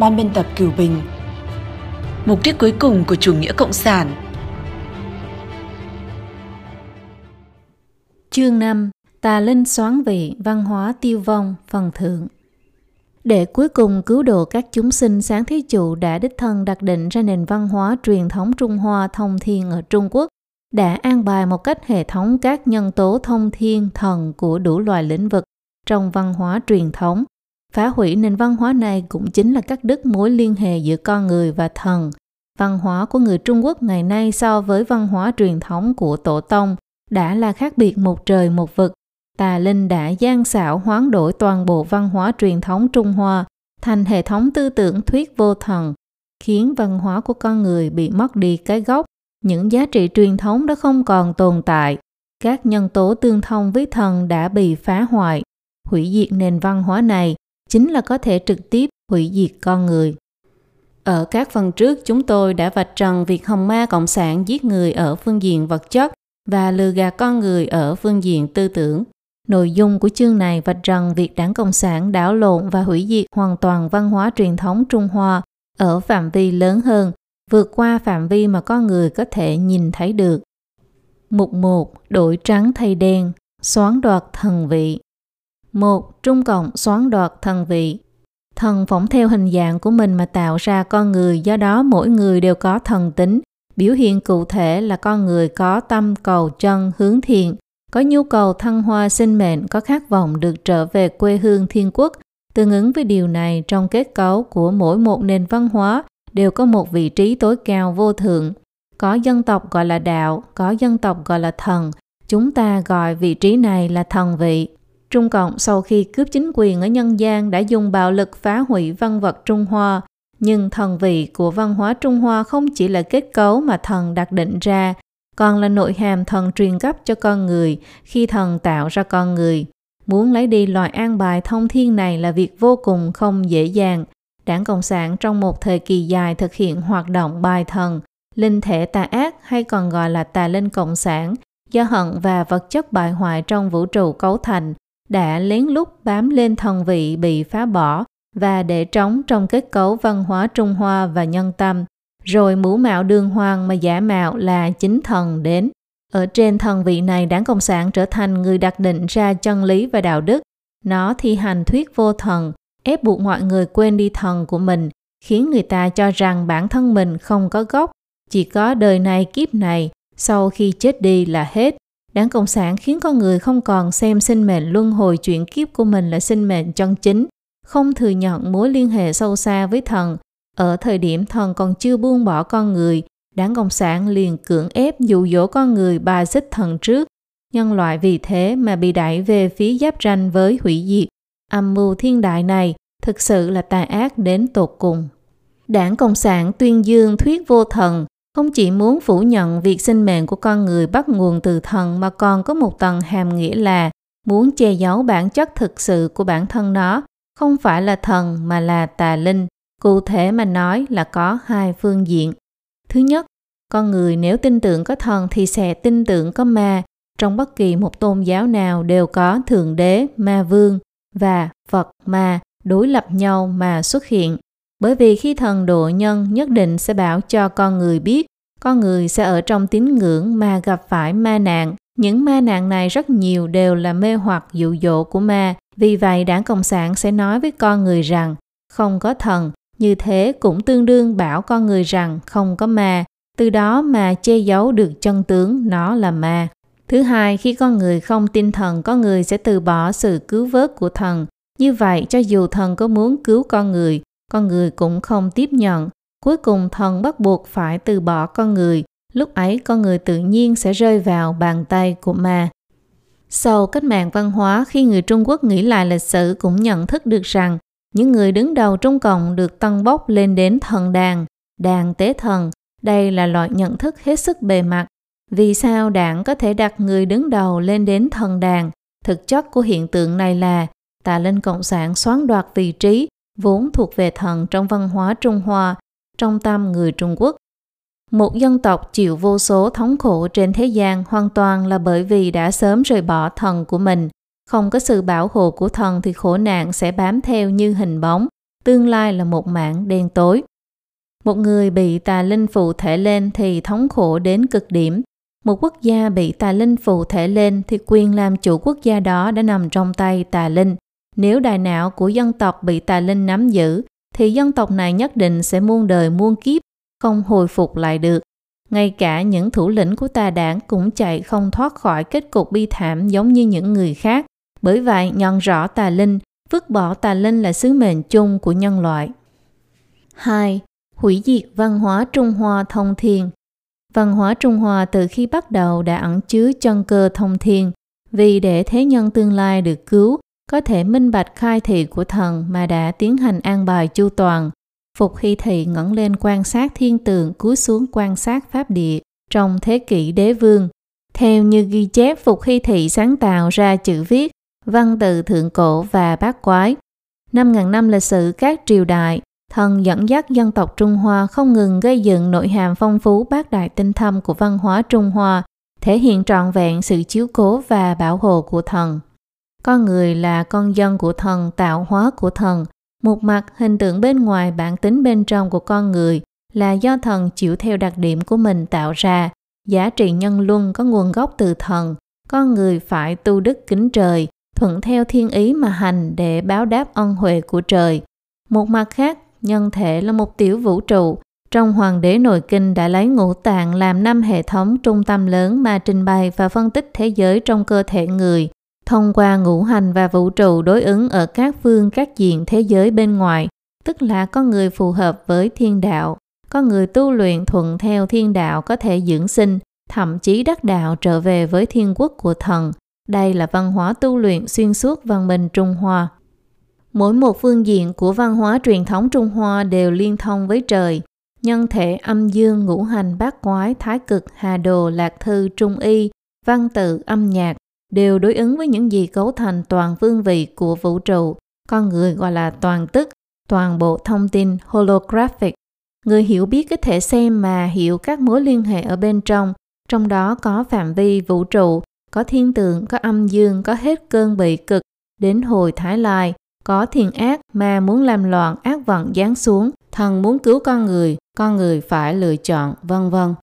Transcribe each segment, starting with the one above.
Ban biên tập Cửu Bình. Mục đích cuối cùng của chủ nghĩa cộng sản. Chương 5 Tà linh xoán vị, văn hóa tiêu vong, phần thượng để cuối cùng cứu độ các chúng sinh sáng thế chủ đã đích thân đặt định ra nền văn hóa truyền thống Trung Hoa thông thiên ở Trung Quốc, đã an bài một cách hệ thống các nhân tố thông thiên thần của đủ loài lĩnh vực trong văn hóa truyền thống. Phá hủy nền văn hóa này cũng chính là cắt đứt mối liên hệ giữa con người và thần. Văn hóa của người Trung Quốc ngày nay so với văn hóa truyền thống của Tổ Tông đã là khác biệt một trời một vực. Tà Linh đã gian xảo hoán đổi toàn bộ văn hóa truyền thống Trung Hoa thành hệ thống tư tưởng thuyết vô thần, khiến văn hóa của con người bị mất đi cái gốc những giá trị truyền thống đã không còn tồn tại các nhân tố tương thông với thần đã bị phá hoại hủy diệt nền văn hóa này chính là có thể trực tiếp hủy diệt con người ở các phần trước chúng tôi đã vạch trần việc hồng ma cộng sản giết người ở phương diện vật chất và lừa gạt con người ở phương diện tư tưởng nội dung của chương này vạch trần việc đảng cộng sản đảo lộn và hủy diệt hoàn toàn văn hóa truyền thống trung hoa ở phạm vi lớn hơn vượt qua phạm vi mà con người có thể nhìn thấy được. Mục 1. Đổi trắng thay đen, xoán đoạt thần vị. 1. Trung Cộng xoán đoạt thần vị. Thần phỏng theo hình dạng của mình mà tạo ra con người, do đó mỗi người đều có thần tính. Biểu hiện cụ thể là con người có tâm cầu chân hướng thiện, có nhu cầu thăng hoa sinh mệnh, có khát vọng được trở về quê hương thiên quốc. Tương ứng với điều này trong kết cấu của mỗi một nền văn hóa đều có một vị trí tối cao vô thượng. Có dân tộc gọi là đạo, có dân tộc gọi là thần. Chúng ta gọi vị trí này là thần vị. Trung Cộng sau khi cướp chính quyền ở nhân gian đã dùng bạo lực phá hủy văn vật Trung Hoa, nhưng thần vị của văn hóa Trung Hoa không chỉ là kết cấu mà thần đặt định ra, còn là nội hàm thần truyền cấp cho con người khi thần tạo ra con người. Muốn lấy đi loại an bài thông thiên này là việc vô cùng không dễ dàng, Đảng Cộng sản trong một thời kỳ dài thực hiện hoạt động bài thần, linh thể tà ác hay còn gọi là tà linh cộng sản, do hận và vật chất bại hoại trong vũ trụ cấu thành, đã lén lút bám lên thần vị bị phá bỏ và để trống trong kết cấu văn hóa Trung Hoa và nhân tâm, rồi mũ mạo đường hoàng mà giả mạo là chính thần đến. Ở trên thần vị này, đảng Cộng sản trở thành người đặt định ra chân lý và đạo đức. Nó thi hành thuyết vô thần, ép buộc mọi người quên đi thần của mình, khiến người ta cho rằng bản thân mình không có gốc, chỉ có đời này kiếp này, sau khi chết đi là hết. Đảng Cộng sản khiến con người không còn xem sinh mệnh luân hồi chuyển kiếp của mình là sinh mệnh chân chính, không thừa nhận mối liên hệ sâu xa với thần. Ở thời điểm thần còn chưa buông bỏ con người, đảng Cộng sản liền cưỡng ép dụ dỗ con người bà xích thần trước. Nhân loại vì thế mà bị đẩy về phía giáp ranh với hủy diệt âm mưu thiên đại này thực sự là tà ác đến tột cùng. Đảng Cộng sản tuyên dương thuyết vô thần không chỉ muốn phủ nhận việc sinh mệnh của con người bắt nguồn từ thần mà còn có một tầng hàm nghĩa là muốn che giấu bản chất thực sự của bản thân nó, không phải là thần mà là tà linh. Cụ thể mà nói là có hai phương diện. Thứ nhất, con người nếu tin tưởng có thần thì sẽ tin tưởng có ma. Trong bất kỳ một tôn giáo nào đều có thượng đế, ma vương, và Phật ma đối lập nhau mà xuất hiện. Bởi vì khi thần độ nhân nhất định sẽ bảo cho con người biết con người sẽ ở trong tín ngưỡng mà gặp phải ma nạn. Những ma nạn này rất nhiều đều là mê hoặc dụ dỗ của ma. Vì vậy đảng Cộng sản sẽ nói với con người rằng không có thần, như thế cũng tương đương bảo con người rằng không có ma. Từ đó mà che giấu được chân tướng nó là ma. Thứ hai, khi con người không tin thần, con người sẽ từ bỏ sự cứu vớt của thần. Như vậy, cho dù thần có muốn cứu con người, con người cũng không tiếp nhận. Cuối cùng thần bắt buộc phải từ bỏ con người. Lúc ấy con người tự nhiên sẽ rơi vào bàn tay của ma. Sau cách mạng văn hóa, khi người Trung Quốc nghĩ lại lịch sử cũng nhận thức được rằng những người đứng đầu Trung Cộng được tăng bốc lên đến thần đàn, đàn tế thần. Đây là loại nhận thức hết sức bề mặt, vì sao đảng có thể đặt người đứng đầu lên đến thần đàn? Thực chất của hiện tượng này là tà linh cộng sản xoán đoạt vị trí vốn thuộc về thần trong văn hóa Trung Hoa, trong tâm người Trung Quốc. Một dân tộc chịu vô số thống khổ trên thế gian hoàn toàn là bởi vì đã sớm rời bỏ thần của mình. Không có sự bảo hộ của thần thì khổ nạn sẽ bám theo như hình bóng. tương lai là một mảng đen tối. Một người bị tà linh phụ thể lên thì thống khổ đến cực điểm. Một quốc gia bị tà linh phụ thể lên thì quyền làm chủ quốc gia đó đã nằm trong tay tà linh. Nếu đại não của dân tộc bị tà linh nắm giữ, thì dân tộc này nhất định sẽ muôn đời muôn kiếp, không hồi phục lại được. Ngay cả những thủ lĩnh của tà đảng cũng chạy không thoát khỏi kết cục bi thảm giống như những người khác. Bởi vậy, nhận rõ tà linh, vứt bỏ tà linh là sứ mệnh chung của nhân loại. 2. Hủy diệt văn hóa Trung Hoa thông thiên Văn hóa Trung Hoa từ khi bắt đầu đã ẩn chứa chân cơ thông thiên, vì để thế nhân tương lai được cứu, có thể minh bạch khai thị của thần mà đã tiến hành an bài chu toàn. Phục Hy Thị ngẩng lên quan sát thiên tượng cúi xuống quan sát pháp địa trong thế kỷ đế vương. Theo như ghi chép Phục Hy Thị sáng tạo ra chữ viết, văn từ thượng cổ và bát quái. Năm ngàn năm lịch sử các triều đại, thần dẫn dắt dân tộc Trung Hoa không ngừng gây dựng nội hàm phong phú bát đại tinh thâm của văn hóa Trung Hoa, thể hiện trọn vẹn sự chiếu cố và bảo hộ của thần. Con người là con dân của thần, tạo hóa của thần. Một mặt, hình tượng bên ngoài bản tính bên trong của con người là do thần chịu theo đặc điểm của mình tạo ra. Giá trị nhân luân có nguồn gốc từ thần. Con người phải tu đức kính trời, thuận theo thiên ý mà hành để báo đáp ân huệ của trời. Một mặt khác, nhân thể là một tiểu vũ trụ. Trong Hoàng đế Nội Kinh đã lấy ngũ tạng làm năm hệ thống trung tâm lớn mà trình bày và phân tích thế giới trong cơ thể người thông qua ngũ hành và vũ trụ đối ứng ở các phương các diện thế giới bên ngoài, tức là có người phù hợp với thiên đạo, có người tu luyện thuận theo thiên đạo có thể dưỡng sinh, thậm chí đắc đạo trở về với thiên quốc của thần. Đây là văn hóa tu luyện xuyên suốt văn minh Trung Hoa. Mỗi một phương diện của văn hóa truyền thống Trung Hoa đều liên thông với trời. Nhân thể âm dương, ngũ hành, bát quái, thái cực, hà đồ, lạc thư, trung y, văn tự, âm nhạc, đều đối ứng với những gì cấu thành toàn phương vị của vũ trụ, con người gọi là toàn tức, toàn bộ thông tin holographic. Người hiểu biết có thể xem mà hiểu các mối liên hệ ở bên trong, trong đó có phạm vi vũ trụ, có thiên tượng, có âm dương, có hết cơn bị cực, đến hồi thái lai, có thiền ác mà muốn làm loạn ác vận giáng xuống, thần muốn cứu con người, con người phải lựa chọn, vân vân.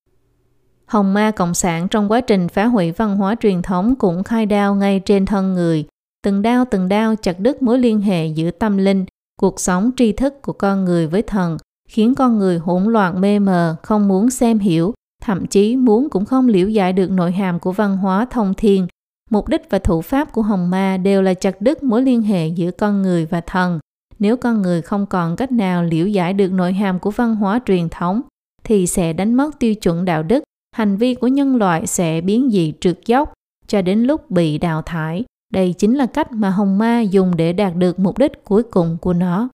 Hồng ma cộng sản trong quá trình phá hủy văn hóa truyền thống cũng khai đao ngay trên thân người. Từng đao từng đao chặt đứt mối liên hệ giữa tâm linh, cuộc sống tri thức của con người với thần, khiến con người hỗn loạn mê mờ, không muốn xem hiểu, thậm chí muốn cũng không liễu giải được nội hàm của văn hóa thông thiên. Mục đích và thủ pháp của hồng ma đều là chặt đứt mối liên hệ giữa con người và thần. Nếu con người không còn cách nào liễu giải được nội hàm của văn hóa truyền thống, thì sẽ đánh mất tiêu chuẩn đạo đức, hành vi của nhân loại sẽ biến dị trượt dốc cho đến lúc bị đào thải. Đây chính là cách mà hồng ma dùng để đạt được mục đích cuối cùng của nó.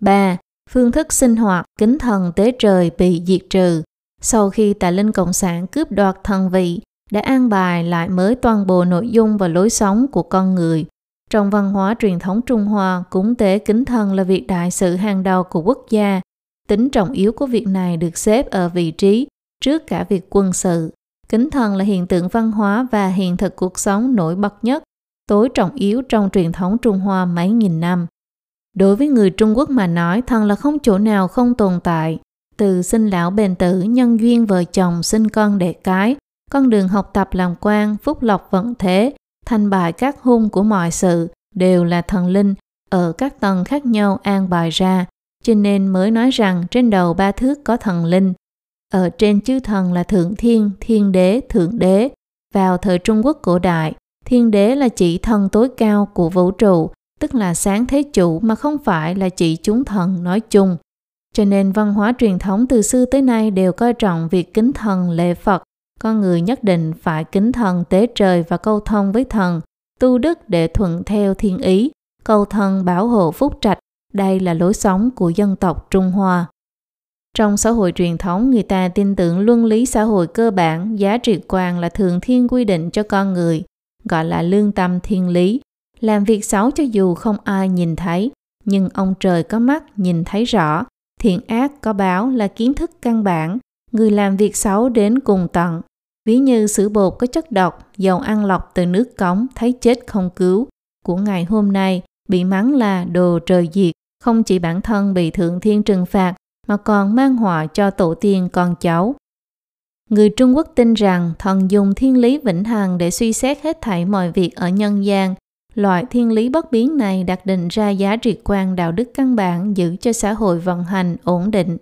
3. Phương thức sinh hoạt kính thần tế trời bị diệt trừ. Sau khi tà linh cộng sản cướp đoạt thần vị, đã an bài lại mới toàn bộ nội dung và lối sống của con người. Trong văn hóa truyền thống Trung Hoa, cúng tế kính thần là việc đại sự hàng đầu của quốc gia. Tính trọng yếu của việc này được xếp ở vị trí trước cả việc quân sự. Kính thần là hiện tượng văn hóa và hiện thực cuộc sống nổi bật nhất, tối trọng yếu trong truyền thống Trung Hoa mấy nghìn năm. Đối với người Trung Quốc mà nói, thần là không chỗ nào không tồn tại. Từ sinh lão bền tử, nhân duyên vợ chồng, sinh con đẻ cái, con đường học tập làm quan, phúc lộc vận thế, thành bại các hung của mọi sự đều là thần linh ở các tầng khác nhau an bài ra, cho nên mới nói rằng trên đầu ba thước có thần linh, ở trên chư thần là thượng thiên, thiên đế, thượng đế. Vào thời Trung Quốc cổ đại, thiên đế là chỉ thần tối cao của vũ trụ, tức là sáng thế chủ mà không phải là chỉ chúng thần nói chung. Cho nên văn hóa truyền thống từ xưa tới nay đều coi trọng việc kính thần lễ Phật. Con người nhất định phải kính thần tế trời và câu thông với thần, tu đức để thuận theo thiên ý, cầu thần bảo hộ phúc trạch. Đây là lối sống của dân tộc Trung Hoa. Trong xã hội truyền thống, người ta tin tưởng luân lý xã hội cơ bản, giá trị quan là thường thiên quy định cho con người, gọi là lương tâm thiên lý. Làm việc xấu cho dù không ai nhìn thấy, nhưng ông trời có mắt nhìn thấy rõ. Thiện ác có báo là kiến thức căn bản, người làm việc xấu đến cùng tận. Ví như sữa bột có chất độc, dầu ăn lọc từ nước cống thấy chết không cứu. Của ngày hôm nay bị mắng là đồ trời diệt, không chỉ bản thân bị thượng thiên trừng phạt mà còn mang họa cho tổ tiên con cháu. Người Trung Quốc tin rằng thần dùng thiên lý vĩnh hằng để suy xét hết thảy mọi việc ở nhân gian. Loại thiên lý bất biến này đặt định ra giá trị quan đạo đức căn bản giữ cho xã hội vận hành ổn định.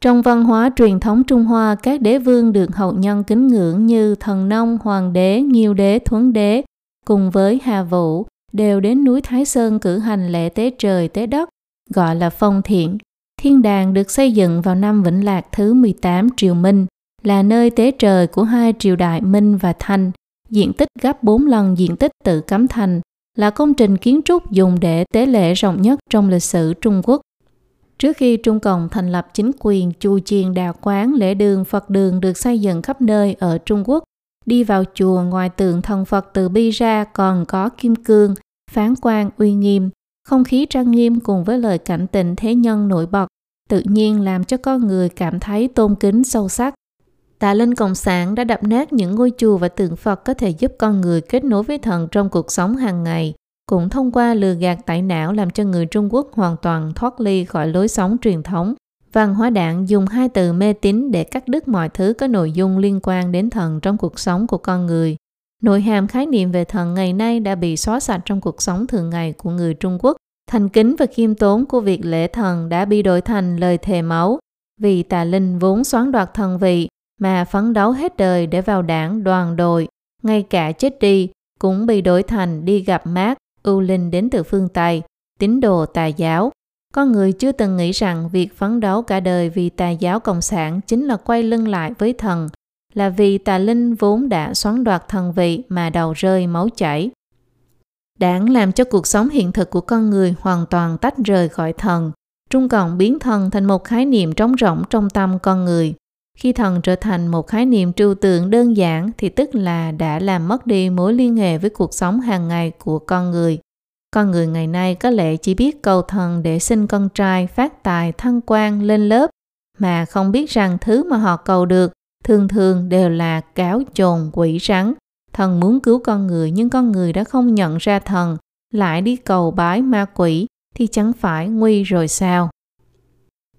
Trong văn hóa truyền thống Trung Hoa, các đế vương được hậu nhân kính ngưỡng như thần nông, hoàng đế, nghiêu đế, thuấn đế, cùng với Hà Vũ, đều đến núi Thái Sơn cử hành lễ tế trời tế đất, gọi là phong thiện. Thiên đàng được xây dựng vào năm Vĩnh Lạc thứ 18 Triều Minh, là nơi tế trời của hai triều đại Minh và Thanh, diện tích gấp 4 lần diện tích tự cấm thành, là công trình kiến trúc dùng để tế lễ rộng nhất trong lịch sử Trung Quốc. Trước khi Trung Cộng thành lập chính quyền, chùa chiền đạo quán, lễ đường, Phật đường được xây dựng khắp nơi ở Trung Quốc. Đi vào chùa ngoài tượng thần Phật từ bi ra còn có kim cương, phán quan uy nghiêm, không khí trang nghiêm cùng với lời cảnh tình thế nhân nổi bật, tự nhiên làm cho con người cảm thấy tôn kính sâu sắc. Tà linh Cộng sản đã đập nát những ngôi chùa và tượng Phật có thể giúp con người kết nối với thần trong cuộc sống hàng ngày, cũng thông qua lừa gạt tải não làm cho người Trung Quốc hoàn toàn thoát ly khỏi lối sống truyền thống. Văn hóa đảng dùng hai từ mê tín để cắt đứt mọi thứ có nội dung liên quan đến thần trong cuộc sống của con người. Nội hàm khái niệm về thần ngày nay đã bị xóa sạch trong cuộc sống thường ngày của người Trung Quốc. Thành kính và khiêm tốn của việc lễ thần đã bị đổi thành lời thề máu, vì tà linh vốn xoán đoạt thần vị mà phấn đấu hết đời để vào đảng đoàn đội, ngay cả chết đi cũng bị đổi thành đi gặp mát, ưu linh đến từ phương Tây, tín đồ tà giáo. Con người chưa từng nghĩ rằng việc phấn đấu cả đời vì tà giáo cộng sản chính là quay lưng lại với thần, là vì tà linh vốn đã xoắn đoạt thần vị mà đầu rơi máu chảy. Đảng làm cho cuộc sống hiện thực của con người hoàn toàn tách rời khỏi thần. Trung Cộng biến thần thành một khái niệm trống rỗng trong tâm con người. Khi thần trở thành một khái niệm trừu tượng đơn giản thì tức là đã làm mất đi mối liên hệ với cuộc sống hàng ngày của con người. Con người ngày nay có lẽ chỉ biết cầu thần để sinh con trai, phát tài, thăng quan, lên lớp, mà không biết rằng thứ mà họ cầu được thường thường đều là cáo chồn quỷ rắn. Thần muốn cứu con người nhưng con người đã không nhận ra thần, lại đi cầu bái ma quỷ thì chẳng phải nguy rồi sao.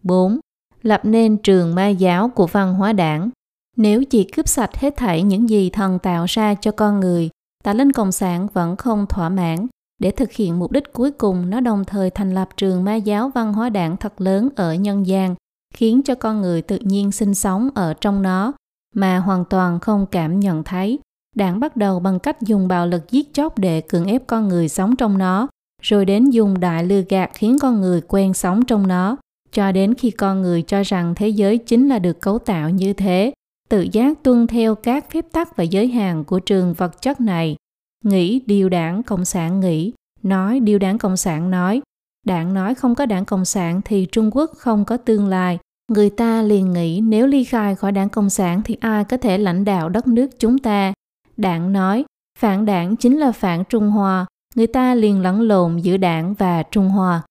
4 lập nên trường ma giáo của văn hóa đảng. Nếu chỉ cướp sạch hết thảy những gì thần tạo ra cho con người, tà linh cộng sản vẫn không thỏa mãn. Để thực hiện mục đích cuối cùng, nó đồng thời thành lập trường ma giáo văn hóa đảng thật lớn ở nhân gian, khiến cho con người tự nhiên sinh sống ở trong nó, mà hoàn toàn không cảm nhận thấy. Đảng bắt đầu bằng cách dùng bạo lực giết chóc để cưỡng ép con người sống trong nó, rồi đến dùng đại lừa gạt khiến con người quen sống trong nó cho đến khi con người cho rằng thế giới chính là được cấu tạo như thế, tự giác tuân theo các phép tắc và giới hạn của trường vật chất này. Nghĩ điều đảng Cộng sản nghĩ, nói điều đảng Cộng sản nói. Đảng nói không có đảng Cộng sản thì Trung Quốc không có tương lai. Người ta liền nghĩ nếu ly khai khỏi đảng Cộng sản thì ai có thể lãnh đạo đất nước chúng ta. Đảng nói, phản đảng chính là phản Trung Hoa. Người ta liền lẫn lộn giữa đảng và Trung Hoa.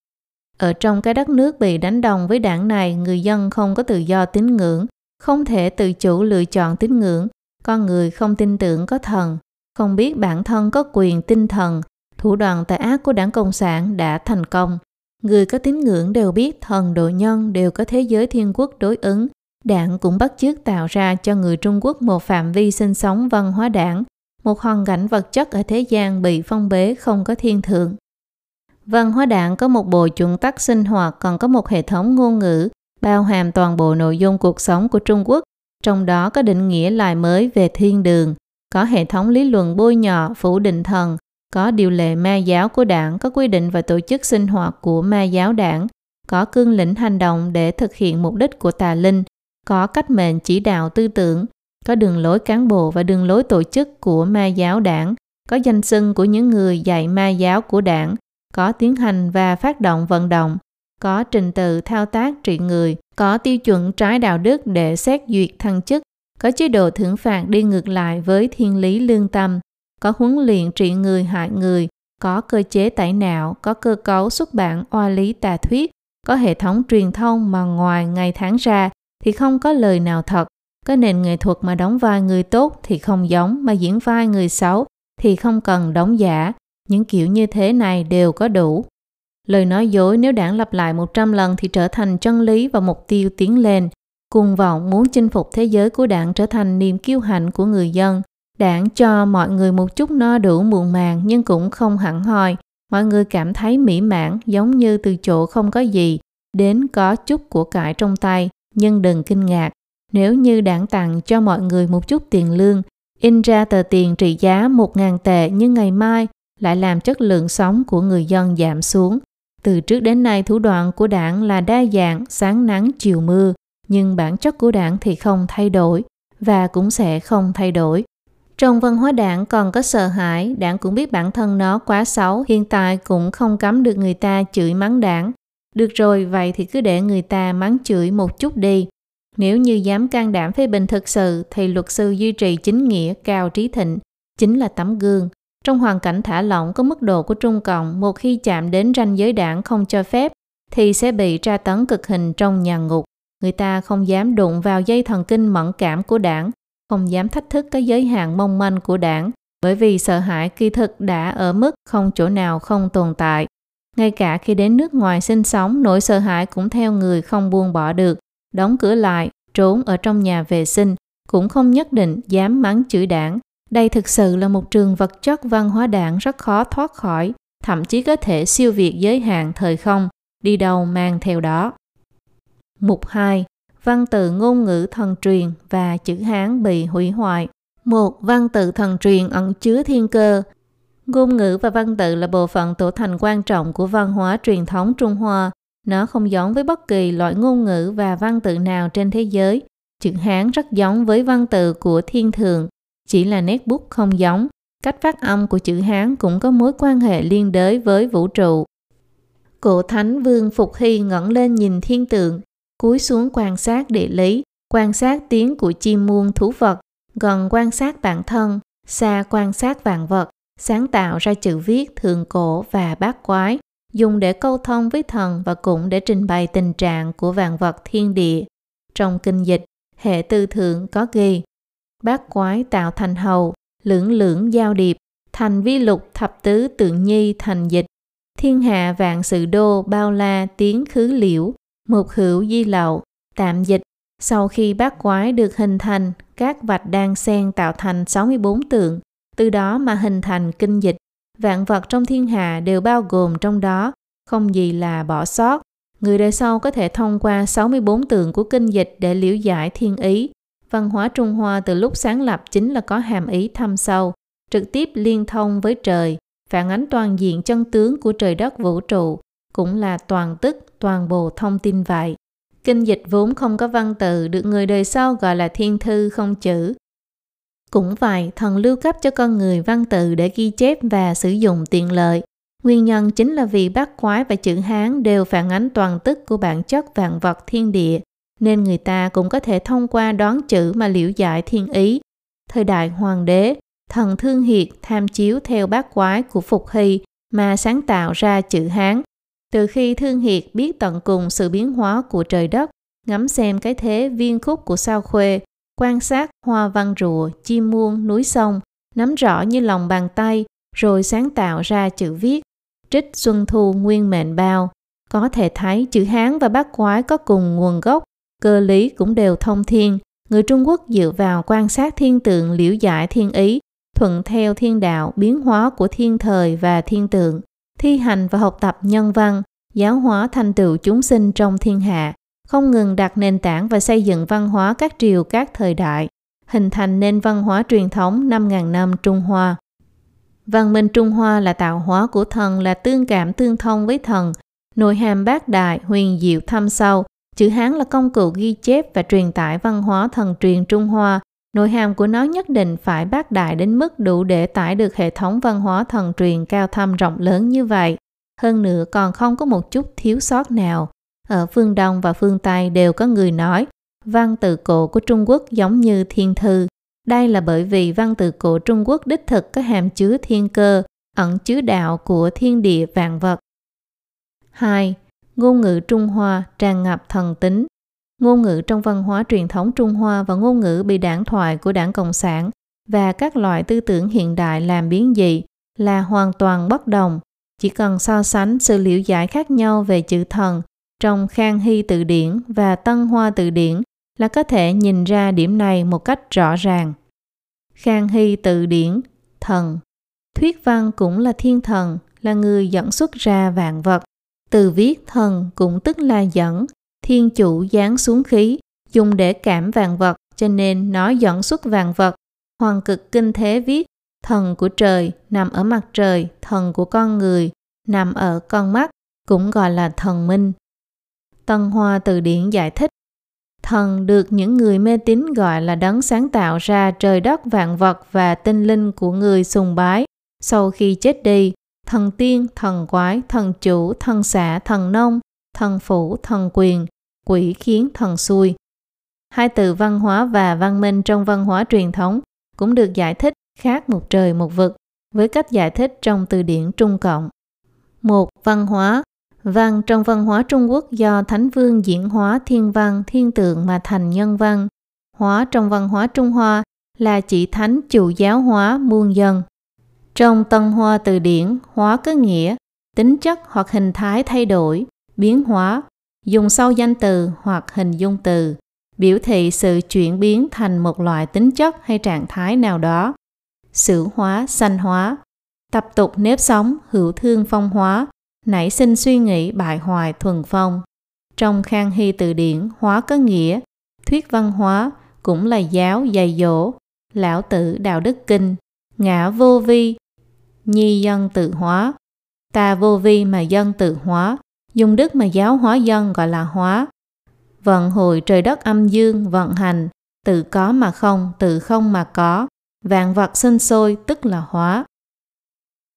Ở trong cái đất nước bị đánh đồng với đảng này, người dân không có tự do tín ngưỡng, không thể tự chủ lựa chọn tín ngưỡng, con người không tin tưởng có thần, không biết bản thân có quyền tinh thần, thủ đoạn tà ác của đảng Cộng sản đã thành công. Người có tín ngưỡng đều biết thần độ nhân đều có thế giới thiên quốc đối ứng. Đảng cũng bắt chước tạo ra cho người Trung Quốc một phạm vi sinh sống văn hóa đảng, một hoàn cảnh vật chất ở thế gian bị phong bế không có thiên thượng. Văn hóa đảng có một bộ chuẩn tắc sinh hoạt còn có một hệ thống ngôn ngữ bao hàm toàn bộ nội dung cuộc sống của Trung Quốc, trong đó có định nghĩa lại mới về thiên đường, có hệ thống lý luận bôi nhọ, phủ định thần, có điều lệ ma giáo của đảng, có quy định và tổ chức sinh hoạt của ma giáo đảng, có cương lĩnh hành động để thực hiện mục đích của tà linh, có cách mệnh chỉ đạo tư tưởng, có đường lối cán bộ và đường lối tổ chức của ma giáo đảng, có danh xưng của những người dạy ma giáo của đảng, có tiến hành và phát động vận động, có trình tự thao tác trị người, có tiêu chuẩn trái đạo đức để xét duyệt thăng chức, có chế độ thưởng phạt đi ngược lại với thiên lý lương tâm, có huấn luyện trị người hại người, có cơ chế tẩy não, có cơ cấu xuất bản oa lý tà thuyết, có hệ thống truyền thông mà ngoài ngày tháng ra thì không có lời nào thật. Có nền nghệ thuật mà đóng vai người tốt thì không giống, mà diễn vai người xấu thì không cần đóng giả. Những kiểu như thế này đều có đủ. Lời nói dối nếu đảng lặp lại 100 lần thì trở thành chân lý và mục tiêu tiến lên. Cuồng vọng muốn chinh phục thế giới của đảng trở thành niềm kiêu hãnh của người dân. Đảng cho mọi người một chút no đủ muộn màng nhưng cũng không hẳn hoi. Mọi người cảm thấy mỹ mãn giống như từ chỗ không có gì đến có chút của cải trong tay. Nhưng đừng kinh ngạc, nếu như đảng tặng cho mọi người một chút tiền lương, in ra tờ tiền trị giá 1.000 tệ nhưng ngày mai lại làm chất lượng sống của người dân giảm xuống. Từ trước đến nay thủ đoạn của đảng là đa dạng, sáng nắng, chiều mưa, nhưng bản chất của đảng thì không thay đổi và cũng sẽ không thay đổi. Trong văn hóa đảng còn có sợ hãi, đảng cũng biết bản thân nó quá xấu, hiện tại cũng không cấm được người ta chửi mắng đảng. Được rồi, vậy thì cứ để người ta mắng chửi một chút đi. Nếu như dám can đảm phê bình thực sự thì luật sư duy trì chính nghĩa cao trí thịnh chính là tấm gương. Trong hoàn cảnh thả lỏng có mức độ của Trung Cộng, một khi chạm đến ranh giới đảng không cho phép thì sẽ bị tra tấn cực hình trong nhà ngục. Người ta không dám đụng vào dây thần kinh mẫn cảm của đảng, không dám thách thức cái giới hạn mong manh của đảng, bởi vì sợ hãi kỳ thực đã ở mức không chỗ nào không tồn tại. Ngay cả khi đến nước ngoài sinh sống, nỗi sợ hãi cũng theo người không buông bỏ được đóng cửa lại, trốn ở trong nhà vệ sinh, cũng không nhất định dám mắng chửi đảng. Đây thực sự là một trường vật chất văn hóa đảng rất khó thoát khỏi, thậm chí có thể siêu việt giới hạn thời không, đi đâu mang theo đó. Mục 2. Văn tự ngôn ngữ thần truyền và chữ Hán bị hủy hoại. Một văn tự thần truyền ẩn chứa thiên cơ. Ngôn ngữ và văn tự là bộ phận tổ thành quan trọng của văn hóa truyền thống Trung Hoa, nó không giống với bất kỳ loại ngôn ngữ và văn tự nào trên thế giới. Chữ Hán rất giống với văn tự của thiên thường, chỉ là nét bút không giống. Cách phát âm của chữ Hán cũng có mối quan hệ liên đới với vũ trụ. Cổ Thánh Vương Phục Hy ngẩng lên nhìn thiên tượng, cúi xuống quan sát địa lý, quan sát tiếng của chim muôn thú vật, gần quan sát bản thân, xa quan sát vạn vật, sáng tạo ra chữ viết thường cổ và bát quái, dùng để câu thông với thần và cũng để trình bày tình trạng của vạn vật thiên địa. Trong kinh dịch, hệ tư thượng có ghi bát quái tạo thành hầu, lưỡng lưỡng giao điệp, thành vi lục thập tứ tượng nhi thành dịch, thiên hạ vạn sự đô bao la tiến khứ liễu, mục hữu di lậu, tạm dịch. Sau khi bát quái được hình thành, các vạch đan xen tạo thành 64 tượng, từ đó mà hình thành kinh dịch Vạn vật trong thiên hạ đều bao gồm trong đó, không gì là bỏ sót. Người đời sau có thể thông qua 64 tượng của kinh dịch để liễu giải thiên ý. Văn hóa Trung Hoa từ lúc sáng lập chính là có hàm ý thâm sâu, trực tiếp liên thông với trời, phản ánh toàn diện chân tướng của trời đất vũ trụ, cũng là toàn tức, toàn bộ thông tin vậy. Kinh dịch vốn không có văn tự được người đời sau gọi là thiên thư không chữ, cũng vậy, thần lưu cấp cho con người văn tự để ghi chép và sử dụng tiện lợi. Nguyên nhân chính là vì bát quái và chữ Hán đều phản ánh toàn tức của bản chất vạn vật thiên địa, nên người ta cũng có thể thông qua đoán chữ mà liễu giải thiên ý. Thời đại hoàng đế, thần Thương Hiệt tham chiếu theo bát quái của Phục Hy mà sáng tạo ra chữ Hán. Từ khi Thương Hiệt biết tận cùng sự biến hóa của trời đất, ngắm xem cái thế viên khúc của sao khuê, quan sát hoa văn rùa, chim muông, núi sông, nắm rõ như lòng bàn tay, rồi sáng tạo ra chữ viết. Trích Xuân Thu Nguyên Mệnh Bao. Có thể thấy chữ Hán và bát quái có cùng nguồn gốc, cơ lý cũng đều thông thiên. Người Trung Quốc dựa vào quan sát thiên tượng liễu giải thiên ý, thuận theo thiên đạo biến hóa của thiên thời và thiên tượng, thi hành và học tập nhân văn, giáo hóa thành tựu chúng sinh trong thiên hạ, không ngừng đặt nền tảng và xây dựng văn hóa các triều các thời đại, hình thành nên văn hóa truyền thống 5.000 năm Trung Hoa. Văn minh Trung Hoa là tạo hóa của thần là tương cảm tương thông với thần, nội hàm bác đại, huyền diệu thâm sâu. Chữ Hán là công cụ ghi chép và truyền tải văn hóa thần truyền Trung Hoa. Nội hàm của nó nhất định phải bác đại đến mức đủ để tải được hệ thống văn hóa thần truyền cao thâm rộng lớn như vậy. Hơn nữa còn không có một chút thiếu sót nào. Ở phương Đông và phương Tây đều có người nói văn tự cổ của Trung Quốc giống như thiên thư. Đây là bởi vì văn tự cổ Trung Quốc đích thực có hàm chứa thiên cơ, ẩn chứa đạo của thiên địa vạn vật. 2. Ngôn ngữ Trung Hoa tràn ngập thần tính. Ngôn ngữ trong văn hóa truyền thống Trung Hoa và ngôn ngữ bị đảng thoại của đảng Cộng sản và các loại tư tưởng hiện đại làm biến dị là hoàn toàn bất đồng. Chỉ cần so sánh sự liệu giải khác nhau về chữ thần trong Khang Hy từ điển và Tân Hoa từ điển là có thể nhìn ra điểm này một cách rõ ràng. Khang Hy từ điển, thần. Thuyết văn cũng là thiên thần, là người dẫn xuất ra vạn vật. Từ viết thần cũng tức là dẫn, thiên chủ giáng xuống khí, dùng để cảm vạn vật, cho nên nó dẫn xuất vạn vật. Hoàng cực kinh thế viết, thần của trời nằm ở mặt trời, thần của con người nằm ở con mắt, cũng gọi là thần minh. Tân Hoa từ điển giải thích, thần được những người mê tín gọi là đấng sáng tạo ra trời đất vạn vật và tinh linh của người sùng bái. Sau khi chết đi, thần tiên, thần quái, thần chủ, thần xã, thần nông, thần phủ, thần quyền, quỷ khiến thần xui. Hai từ văn hóa và văn minh trong văn hóa truyền thống cũng được giải thích khác một trời một vực với cách giải thích trong từ điển Trung Cộng. Một văn hóa Văn trong văn hóa Trung Quốc do Thánh Vương diễn hóa thiên văn, thiên tượng mà thành nhân văn. Hóa trong văn hóa Trung Hoa là chỉ thánh chủ giáo hóa muôn dân. Trong Tân Hoa từ điển, hóa có nghĩa tính chất hoặc hình thái thay đổi, biến hóa, dùng sau danh từ hoặc hình dung từ, biểu thị sự chuyển biến thành một loại tính chất hay trạng thái nào đó. Sử hóa, sanh hóa, tập tục nếp sống, hữu thương phong hóa, nảy sinh suy nghĩ bại hoại thuần phong. Trong Khang Hy từ điển, hóa có nghĩa, thuyết văn hóa cũng là giáo dạy dỗ, lão tử đạo đức kinh, ngã vô vi, nhi dân tự hóa, ta vô vi mà dân tự hóa, dùng đức mà giáo hóa dân gọi là hóa. Vận hội trời đất âm dương vận hành, tự có mà không, tự không mà có, vạn vật sinh sôi tức là hóa.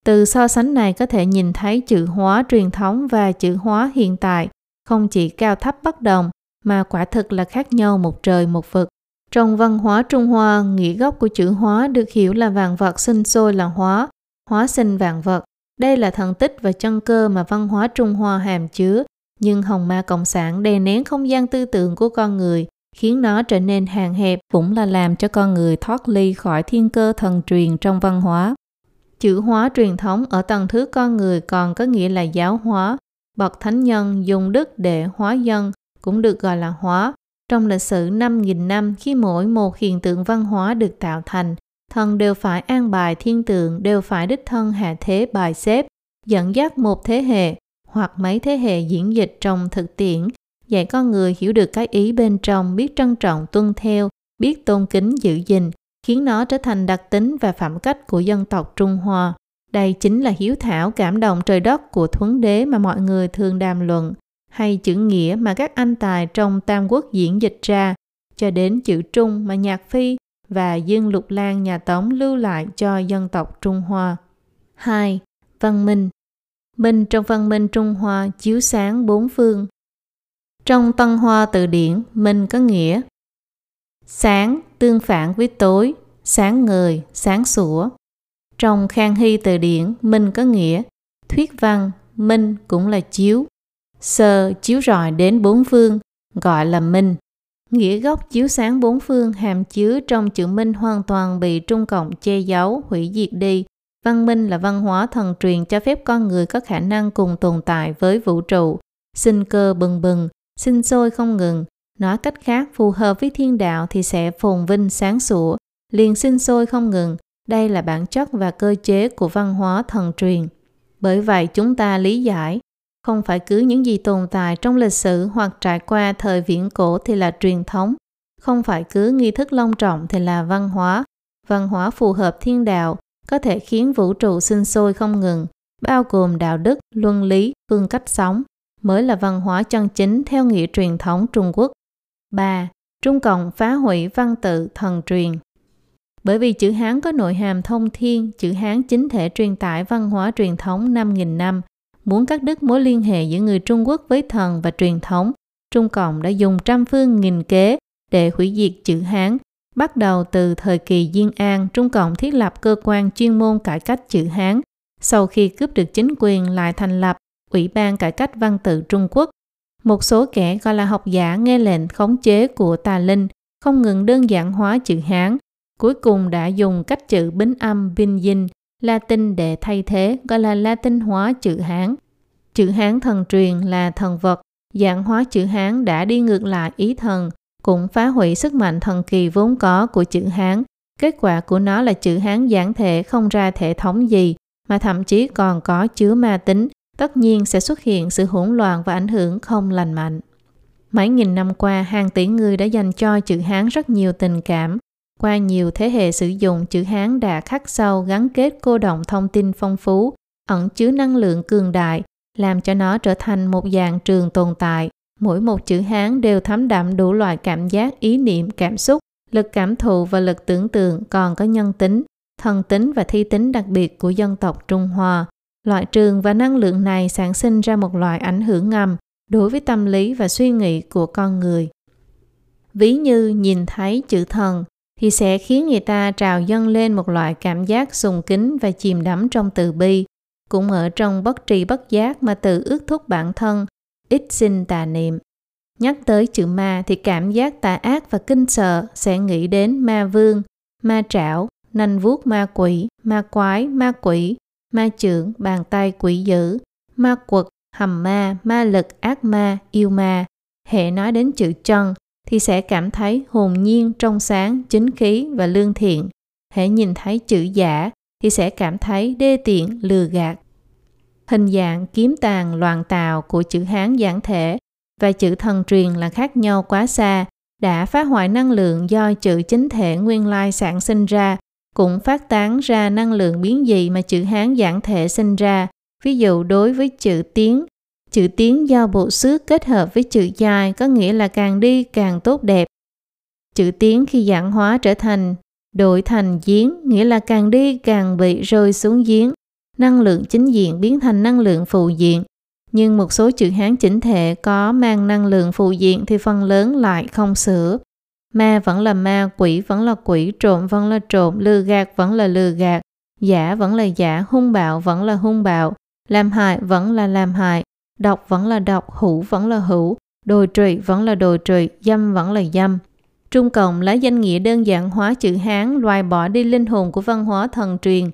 Từ so sánh này có thể nhìn thấy chữ hóa truyền thống và chữ hóa hiện tại không chỉ cao thấp bất đồng mà quả thực là khác nhau một trời một vực. Trong văn hóa Trung Hoa, nghĩa gốc của chữ hóa được hiểu là vạn vật sinh sôi là hóa, hóa sinh vạn vật. Đây là thần tích và chân cơ mà văn hóa Trung Hoa hàm chứa, nhưng hồng ma cộng sản đè nén không gian tư tưởng của con người, khiến nó trở nên hàng hẹp cũng là làm cho con người thoát ly khỏi thiên cơ thần truyền trong văn hóa. Chữ hóa truyền thống ở tầng thứ con người còn có nghĩa là giáo hóa. Bậc thánh nhân dùng đức để hóa dân cũng được gọi là hóa. Trong lịch sử 5.000 năm khi mỗi một hiện tượng văn hóa được tạo thành, thần đều phải an bài thiên tượng, đều phải đích thân hạ thế bài xếp, dẫn dắt một thế hệ hoặc mấy thế hệ diễn dịch trong thực tiễn, dạy con người hiểu được cái ý bên trong, biết trân trọng tuân theo, biết tôn kính giữ gìn, khiến nó trở thành đặc tính và phẩm cách của dân tộc Trung Hoa. Đây chính là hiếu thảo cảm động trời đất của thuấn đế mà mọi người thường đàm luận, hay chữ nghĩa mà các anh tài trong Tam Quốc diễn dịch ra, cho đến chữ Trung mà Nhạc Phi và Dương Lục Lan nhà Tống lưu lại cho dân tộc Trung Hoa. 2. Văn minh Minh trong văn minh Trung Hoa chiếu sáng bốn phương. Trong Tân Hoa từ điển, minh có nghĩa Sáng tương phản với tối, sáng ngời, sáng sủa. Trong Khang Hy từ điển, minh có nghĩa thuyết văn, minh cũng là chiếu. Sơ chiếu rọi đến bốn phương, gọi là minh. Nghĩa gốc chiếu sáng bốn phương hàm chứa trong chữ minh hoàn toàn bị Trung Cộng che giấu, hủy diệt đi. Văn minh là văn hóa thần truyền cho phép con người có khả năng cùng tồn tại với vũ trụ, sinh cơ bừng bừng, sinh sôi không ngừng, Nói cách khác, phù hợp với thiên đạo thì sẽ phồn vinh sáng sủa, liền sinh sôi không ngừng. Đây là bản chất và cơ chế của văn hóa thần truyền. Bởi vậy chúng ta lý giải, không phải cứ những gì tồn tại trong lịch sử hoặc trải qua thời viễn cổ thì là truyền thống, không phải cứ nghi thức long trọng thì là văn hóa. Văn hóa phù hợp thiên đạo có thể khiến vũ trụ sinh sôi không ngừng, bao gồm đạo đức, luân lý, phương cách sống, mới là văn hóa chân chính theo nghĩa truyền thống Trung Quốc. 3. Trung Cộng phá hủy văn tự thần truyền Bởi vì chữ Hán có nội hàm thông thiên, chữ Hán chính thể truyền tải văn hóa truyền thống 5.000 năm. Muốn cắt đứt mối liên hệ giữa người Trung Quốc với thần và truyền thống, Trung Cộng đã dùng trăm phương nghìn kế để hủy diệt chữ Hán. Bắt đầu từ thời kỳ Diên An, Trung Cộng thiết lập cơ quan chuyên môn cải cách chữ Hán. Sau khi cướp được chính quyền lại thành lập Ủy ban Cải cách Văn tự Trung Quốc một số kẻ gọi là học giả nghe lệnh khống chế của tà linh, không ngừng đơn giản hóa chữ Hán, cuối cùng đã dùng cách chữ bính âm binh dinh Latin để thay thế gọi là Latin hóa chữ Hán. Chữ Hán thần truyền là thần vật, dạng hóa chữ Hán đã đi ngược lại ý thần, cũng phá hủy sức mạnh thần kỳ vốn có của chữ Hán. Kết quả của nó là chữ Hán giản thể không ra thể thống gì, mà thậm chí còn có chứa ma tính, tất nhiên sẽ xuất hiện sự hỗn loạn và ảnh hưởng không lành mạnh. Mấy nghìn năm qua, hàng tỷ người đã dành cho chữ Hán rất nhiều tình cảm. Qua nhiều thế hệ sử dụng, chữ Hán đã khắc sâu gắn kết cô động thông tin phong phú, ẩn chứa năng lượng cường đại, làm cho nó trở thành một dạng trường tồn tại. Mỗi một chữ Hán đều thấm đậm đủ loại cảm giác, ý niệm, cảm xúc, lực cảm thụ và lực tưởng tượng còn có nhân tính, thần tính và thi tính đặc biệt của dân tộc Trung Hoa. Loại trường và năng lượng này sản sinh ra một loại ảnh hưởng ngầm đối với tâm lý và suy nghĩ của con người. Ví như nhìn thấy chữ thần thì sẽ khiến người ta trào dâng lên một loại cảm giác sùng kính và chìm đắm trong từ bi, cũng ở trong bất tri bất giác mà tự ước thúc bản thân, ít sinh tà niệm. Nhắc tới chữ ma thì cảm giác tà ác và kinh sợ sẽ nghĩ đến ma vương, ma trảo, nanh vuốt ma quỷ, ma quái, ma quỷ, ma trưởng, bàn tay quỷ dữ, ma quật, hầm ma, ma lực, ác ma, yêu ma. Hệ nói đến chữ chân thì sẽ cảm thấy hồn nhiên, trong sáng, chính khí và lương thiện. Hệ nhìn thấy chữ giả thì sẽ cảm thấy đê tiện, lừa gạt. Hình dạng kiếm tàn loạn tào của chữ Hán giản thể và chữ thần truyền là khác nhau quá xa, đã phá hoại năng lượng do chữ chính thể nguyên lai sản sinh ra, cũng phát tán ra năng lượng biến dị mà chữ Hán giản thể sinh ra. Ví dụ đối với chữ tiếng, chữ tiếng do bộ xước kết hợp với chữ dài có nghĩa là càng đi càng tốt đẹp. Chữ tiếng khi giảng hóa trở thành đổi thành giếng nghĩa là càng đi càng bị rơi xuống giếng. Năng lượng chính diện biến thành năng lượng phụ diện. Nhưng một số chữ Hán chỉnh thể có mang năng lượng phụ diện thì phần lớn lại không sửa. Ma vẫn là ma, quỷ vẫn là quỷ, trộm vẫn là trộm, lừa gạt vẫn là lừa gạt, giả vẫn là giả, hung bạo vẫn là hung bạo, làm hại vẫn là làm hại, độc vẫn là độc, hữu vẫn là hữu, đồi trụy vẫn là đồi trụy, dâm vẫn là dâm. Trung Cộng lấy danh nghĩa đơn giản hóa chữ Hán loại bỏ đi linh hồn của văn hóa thần truyền,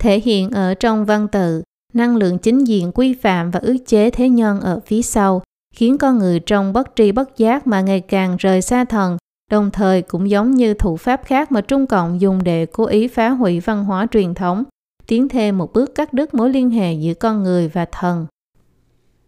thể hiện ở trong văn tự, năng lượng chính diện quy phạm và ước chế thế nhân ở phía sau, khiến con người trong bất tri bất giác mà ngày càng rời xa thần, đồng thời cũng giống như thủ pháp khác mà Trung Cộng dùng để cố ý phá hủy văn hóa truyền thống, tiến thêm một bước cắt đứt mối liên hệ giữa con người và thần.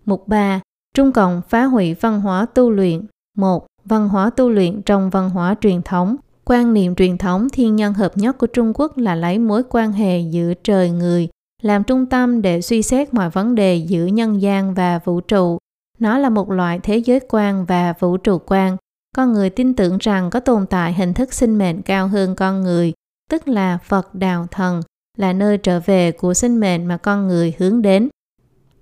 Mục 3. Trung Cộng phá hủy văn hóa tu luyện 1. Văn hóa tu luyện trong văn hóa truyền thống Quan niệm truyền thống thiên nhân hợp nhất của Trung Quốc là lấy mối quan hệ giữa trời người làm trung tâm để suy xét mọi vấn đề giữa nhân gian và vũ trụ. Nó là một loại thế giới quan và vũ trụ quan. Con người tin tưởng rằng có tồn tại hình thức sinh mệnh cao hơn con người, tức là Phật đạo Thần, là nơi trở về của sinh mệnh mà con người hướng đến.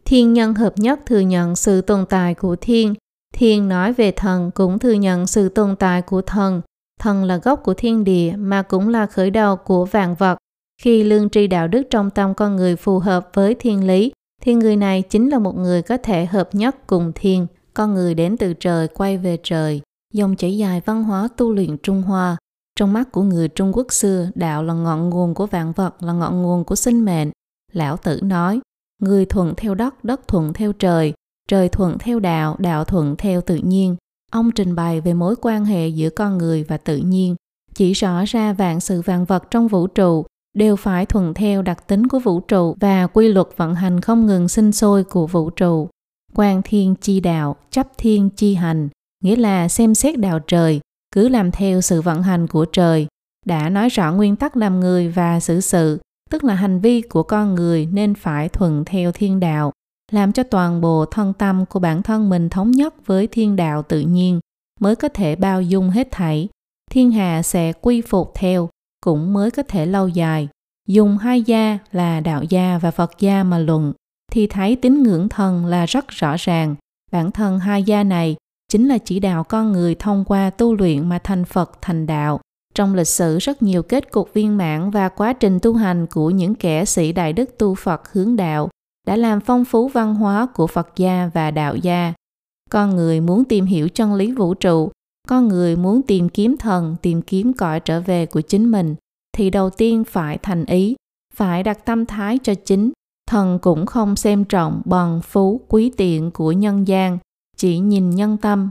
Thiên nhân hợp nhất thừa nhận sự tồn tại của thiên. Thiên nói về thần cũng thừa nhận sự tồn tại của thần. Thần là gốc của thiên địa mà cũng là khởi đầu của vạn vật. Khi lương tri đạo đức trong tâm con người phù hợp với thiên lý, thì người này chính là một người có thể hợp nhất cùng thiên. Con người đến từ trời quay về trời. Dòng chảy dài văn hóa tu luyện Trung Hoa. Trong mắt của người Trung Quốc xưa, đạo là ngọn nguồn của vạn vật, là ngọn nguồn của sinh mệnh. Lão Tử nói, người thuận theo đất, đất thuận theo trời, trời thuận theo đạo, đạo thuận theo tự nhiên. Ông trình bày về mối quan hệ giữa con người và tự nhiên, chỉ rõ ra vạn sự vạn vật trong vũ trụ đều phải thuận theo đặc tính của vũ trụ và quy luật vận hành không ngừng sinh sôi của vũ trụ. Quan thiên chi đạo, chấp thiên chi hành, nghĩa là xem xét đạo trời, cứ làm theo sự vận hành của trời, đã nói rõ nguyên tắc làm người và xử sự, tức là hành vi của con người nên phải thuận theo thiên đạo, làm cho toàn bộ thân tâm của bản thân mình thống nhất với thiên đạo tự nhiên mới có thể bao dung hết thảy. Thiên hạ sẽ quy phục theo, cũng mới có thể lâu dài. Dùng hai gia là đạo gia và Phật gia mà luận, thì thấy tín ngưỡng thần là rất rõ ràng. Bản thân hai gia này chính là chỉ đạo con người thông qua tu luyện mà thành Phật thành đạo. Trong lịch sử rất nhiều kết cục viên mãn và quá trình tu hành của những kẻ sĩ đại đức tu Phật hướng đạo đã làm phong phú văn hóa của Phật gia và đạo gia. Con người muốn tìm hiểu chân lý vũ trụ, con người muốn tìm kiếm thần, tìm kiếm cõi trở về của chính mình, thì đầu tiên phải thành ý, phải đặt tâm thái cho chính. Thần cũng không xem trọng bằng phú quý tiện của nhân gian, chỉ nhìn nhân tâm.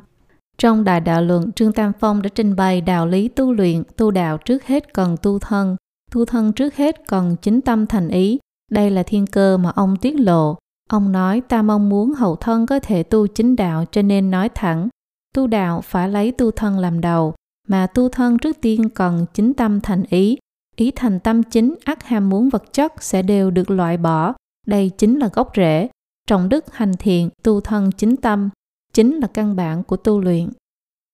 Trong Đại Đạo Luận, Trương Tam Phong đã trình bày đạo lý tu luyện, tu đạo trước hết cần tu thân, tu thân trước hết cần chính tâm thành ý. Đây là thiên cơ mà ông tiết lộ. Ông nói ta mong muốn hậu thân có thể tu chính đạo cho nên nói thẳng. Tu đạo phải lấy tu thân làm đầu, mà tu thân trước tiên cần chính tâm thành ý. Ý thành tâm chính ắt ham muốn vật chất sẽ đều được loại bỏ. Đây chính là gốc rễ. Trọng đức hành thiện, tu thân chính tâm, chính là căn bản của tu luyện.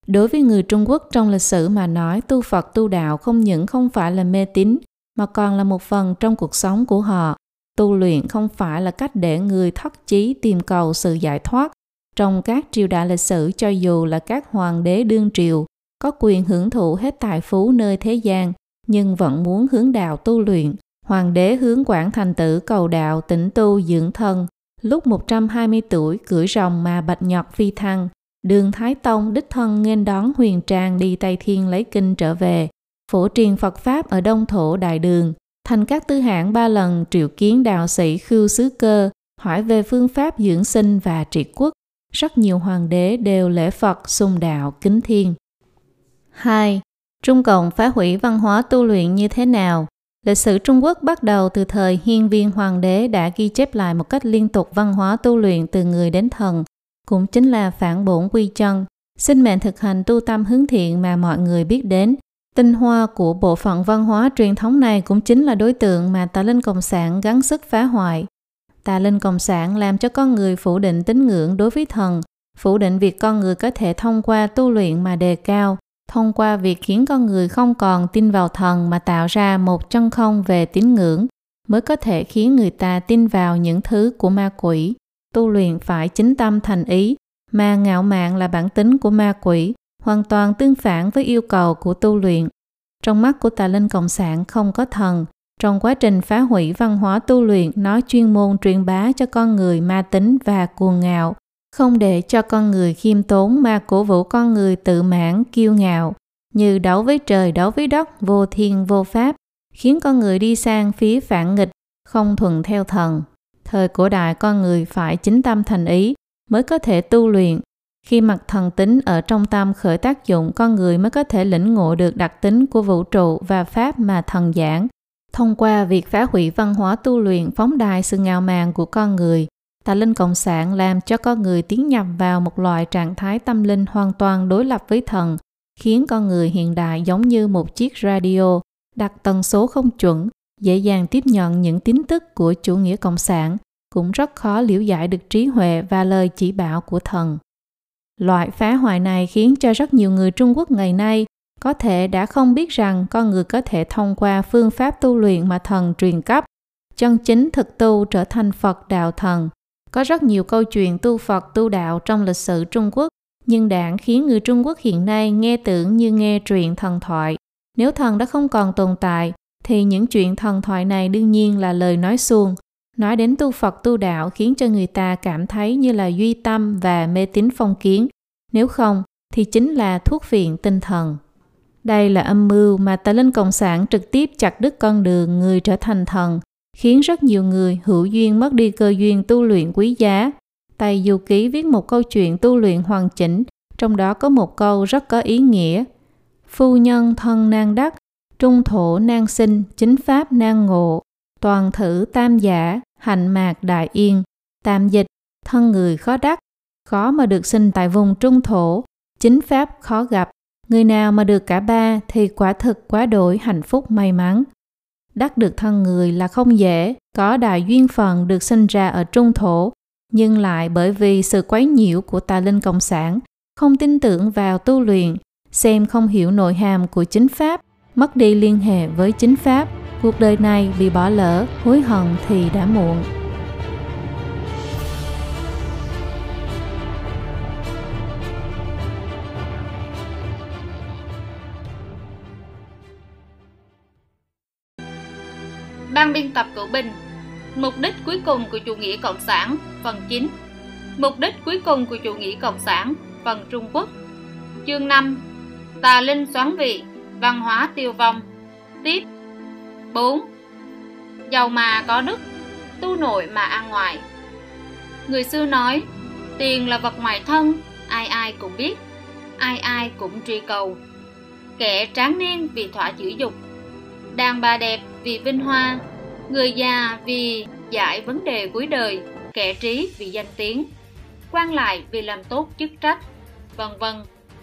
Đối với người Trung Quốc trong lịch sử mà nói, tu Phật tu đạo không những không phải là mê tín, mà còn là một phần trong cuộc sống của họ. Tu luyện không phải là cách để người thất chí tìm cầu sự giải thoát. Trong các triều đại lịch sử, cho dù là các hoàng đế đương triều, có quyền hưởng thụ hết tài phú nơi thế gian, nhưng vẫn muốn hướng đạo tu luyện. Hoàng đế hướng quản thành tử cầu đạo tĩnh tu, dưỡng thân. Lúc 120 tuổi cưỡi rồng mà bạch nhọt phi thăng, đường Thái Tông đích thân nghênh đón huyền trang đi Tây Thiên lấy kinh trở về, phổ truyền Phật Pháp ở Đông Thổ Đại Đường. Thành các tư hãng ba lần triệu kiến đạo sĩ khưu xứ cơ, hỏi về phương pháp dưỡng sinh và trị quốc. Rất nhiều hoàng đế đều lễ Phật, sùng đạo, kính thiên. 2. Trung Cộng phá hủy văn hóa tu luyện như thế nào? Lịch sử Trung Quốc bắt đầu từ thời hiên viên hoàng đế đã ghi chép lại một cách liên tục văn hóa tu luyện từ người đến thần, cũng chính là phản bổn quy chân, sinh mệnh thực hành tu tâm hướng thiện mà mọi người biết đến. Tinh hoa của bộ phận văn hóa truyền thống này cũng chính là đối tượng mà tà linh cộng sản gắng sức phá hoại. Tà linh cộng sản làm cho con người phủ định tín ngưỡng đối với thần, phủ định việc con người có thể thông qua tu luyện mà đề cao, thông qua việc khiến con người không còn tin vào thần mà tạo ra một chân không về tín ngưỡng, mới có thể khiến người ta tin vào những thứ của ma quỷ. Tu luyện phải chính tâm thành ý, mà ngạo mạn là bản tính của ma quỷ, hoàn toàn tương phản với yêu cầu của tu luyện. Trong mắt của tà linh cộng sản không có thần, trong quá trình phá hủy văn hóa tu luyện nó chuyên môn truyền bá cho con người ma tính và cuồng ngạo, không để cho con người khiêm tốn mà cổ vũ con người tự mãn, kiêu ngạo, như đấu với trời, đấu với đất, vô thiên, vô pháp, khiến con người đi sang phía phản nghịch, không thuận theo thần. Thời cổ đại con người phải chính tâm thành ý mới có thể tu luyện. Khi mặt thần tính ở trong tâm khởi tác dụng, con người mới có thể lĩnh ngộ được đặc tính của vũ trụ và pháp mà thần giảng. Thông qua việc phá hủy văn hóa tu luyện phóng đài sự ngạo mạn của con người, tà linh cộng sản làm cho con người tiến nhập vào một loại trạng thái tâm linh hoàn toàn đối lập với thần, khiến con người hiện đại giống như một chiếc radio đặt tần số không chuẩn, dễ dàng tiếp nhận những tín tức của chủ nghĩa cộng sản, cũng rất khó liễu giải được trí huệ và lời chỉ bảo của thần. Loại phá hoại này khiến cho rất nhiều người Trung Quốc ngày nay có thể đã không biết rằng con người có thể thông qua phương pháp tu luyện mà thần truyền cấp, chân chính thực tu trở thành Phật đạo thần. Có rất nhiều câu chuyện tu Phật tu đạo trong lịch sử Trung Quốc, nhưng đảng khiến người Trung Quốc hiện nay nghe tưởng như nghe truyện thần thoại. Nếu thần đã không còn tồn tại, thì những chuyện thần thoại này đương nhiên là lời nói suông. Nói đến tu Phật tu đạo khiến cho người ta cảm thấy như là duy tâm và mê tín phong kiến. Nếu không, thì chính là thuốc viện tinh thần. Đây là âm mưu mà tà linh cộng sản trực tiếp chặt đứt con đường người trở thành thần, khiến rất nhiều người hữu duyên mất đi cơ duyên tu luyện quý giá. Tây Du Ký viết một câu chuyện tu luyện hoàn chỉnh, trong đó có một câu rất có ý nghĩa. Phu nhân thân nan đắc, trung thổ nan sinh, chính pháp nan ngộ, toàn thử tam giả, hạnh mạc đại yên, tam dịch, thân người khó đắc, khó mà được sinh tại vùng trung thổ, chính pháp khó gặp, người nào mà được cả ba thì quả thực quá đổi hạnh phúc may mắn. Đắc được thân người là không dễ, có đại duyên phần được sinh ra ở trung thổ, nhưng lại bởi vì sự quấy nhiễu của tà linh cộng sản, không tin tưởng vào tu luyện, xem không hiểu nội hàm của chính pháp, mất đi liên hệ với chính pháp, cuộc đời này bị bỏ lỡ, hối hận thì đã muộn. Ban biên tập cựu binh Mục đích cuối cùng của chủ nghĩa cộng sản, Phần 9 Mục đích cuối cùng của chủ nghĩa cộng sản, Phần Trung Quốc. Chương 5 Tà linh xoắn vị, Văn hóa tiêu vong. Tiếp. 4 giàu mà có đức, tu nội mà ăn ngoài. Người xưa nói, tiền là vật ngoài thân, ai ai cũng biết, ai ai cũng truy cầu. Kẻ tráng niên vì thỏa chữ dục đàn bà đẹp vì vinh hoa. Người già vì giải vấn đề cuối đời, kẻ trí vì danh tiếng. Quan lại vì làm tốt chức trách, vân vân.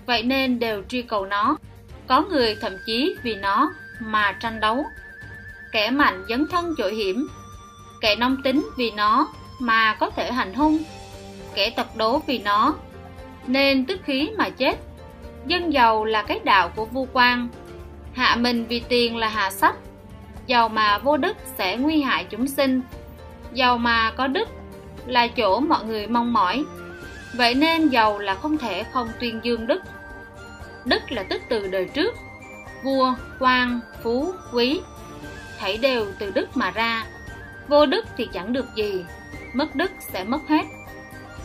Vậy nên đều truy cầu nó. Có người thậm chí vì nó mà tranh đấu. Kẻ mạnh dấn thân chội hiểm, kẻ nông tính vì nó mà có thể hành hung. Kẻ tật đố vì nó, nên tức khí mà chết. Dân giàu là cái đạo của vua quan hạ mình vì tiền là hạ sách. Giàu mà vô đức sẽ nguy hại chúng sinh. Giàu mà có đức là chỗ mọi người mong mỏi. Vậy nên giàu là không thể không tuyên dương đức. Đức là tức từ đời trước. Vua, quan, phú, quý, thảy đều từ đức mà ra. Vô đức thì chẳng được gì, mất đức sẽ mất hết.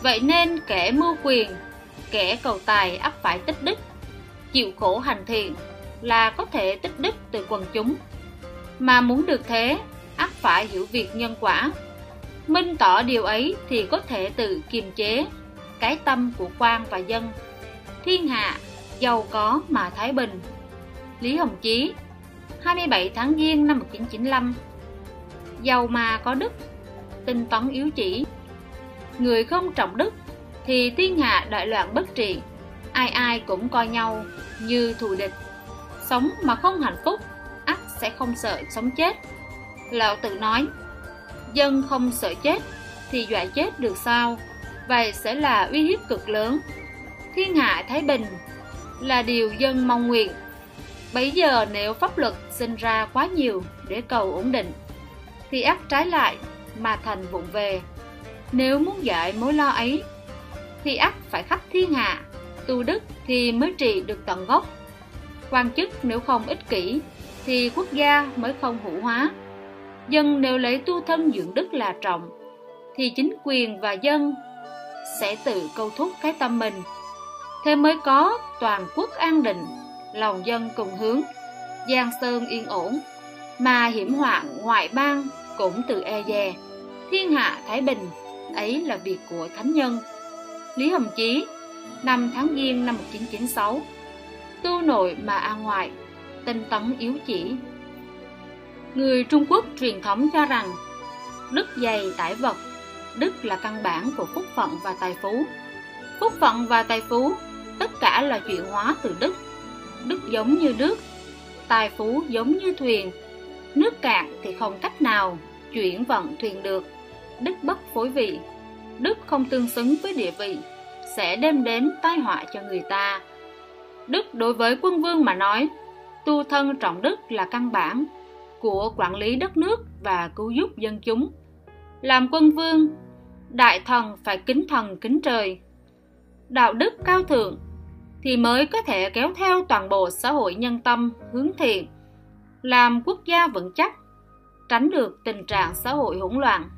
Vậy nên kẻ mưu quyền, kẻ cầu tài ắt phải tích đức, chịu khổ hành thiện là có thể tích đức từ quần chúng. Mà muốn được thế, ắt phải hiểu việc nhân quả. Minh tỏ điều ấy thì có thể tự kiềm chế cái tâm của quan và dân. Thiên hạ, giàu có mà thái bình. Lý hồng chí 27 tháng giêng năm 1995 giàu mà có đức, tinh tấn yếu chỉ. Người không trọng đức thì thiên hạ đại loạn bất trị, ai ai cũng coi nhau như thù địch sống mà không hạnh phúc, ắt sẽ không sợ sống chết. Lão tự nói, dân không sợ chết thì dọa chết được sao? Vậy sẽ là uy hiếp cực lớn. Thiên hạ thái bình là điều dân mong nguyện, bấy giờ nếu pháp luật sinh ra quá nhiều để cầu ổn định, thì ắt trái lại mà thành vụng về. Nếu muốn giải mối lo ấy, thì ắt phải khắp thiên hạ, tu đức thì mới trị được tận gốc quan chức nếu không ích kỷ, thì quốc gia mới không hữu hóa. Dân nếu lấy tu thân dưỡng đức là trọng, thì chính quyền và dân sẽ tự câu thúc cái tâm mình. Thế mới có toàn quốc an định, lòng dân cùng hướng, giang sơn yên ổn. Mà hiểm họa ngoại bang cũng từ e dè. Thiên hạ thái bình, ấy là việc của thánh nhân. Lý hồng chí, năm tháng giêng năm 1996 tu nội mà an ngoại tinh tấn yếu chỉ. Người trung quốc truyền thống cho rằng, đức dày tải vật, đức là căn bản của phúc phận và tài phú. Phúc phận và tài phú, tất cả là chuyển hóa từ đức. Đức giống như nước, tài phú giống như thuyền. Nước cạn thì không cách nào chuyển vận thuyền được. Đức bất phối vị, đức không tương xứng với địa vị, sẽ đem đến tai họa cho người ta đức đối với quân vương mà nói. Tu thân trọng đức là căn bản của quản lý đất nước và cứu giúp dân chúng. Làm quân vương, đại thần phải kính thần kính trời. Đạo đức cao thượng thì mới có thể kéo theo toàn bộ xã hội nhân tâm hướng thiện. Làm quốc gia vững chắc, tránh được tình trạng xã hội hỗn loạn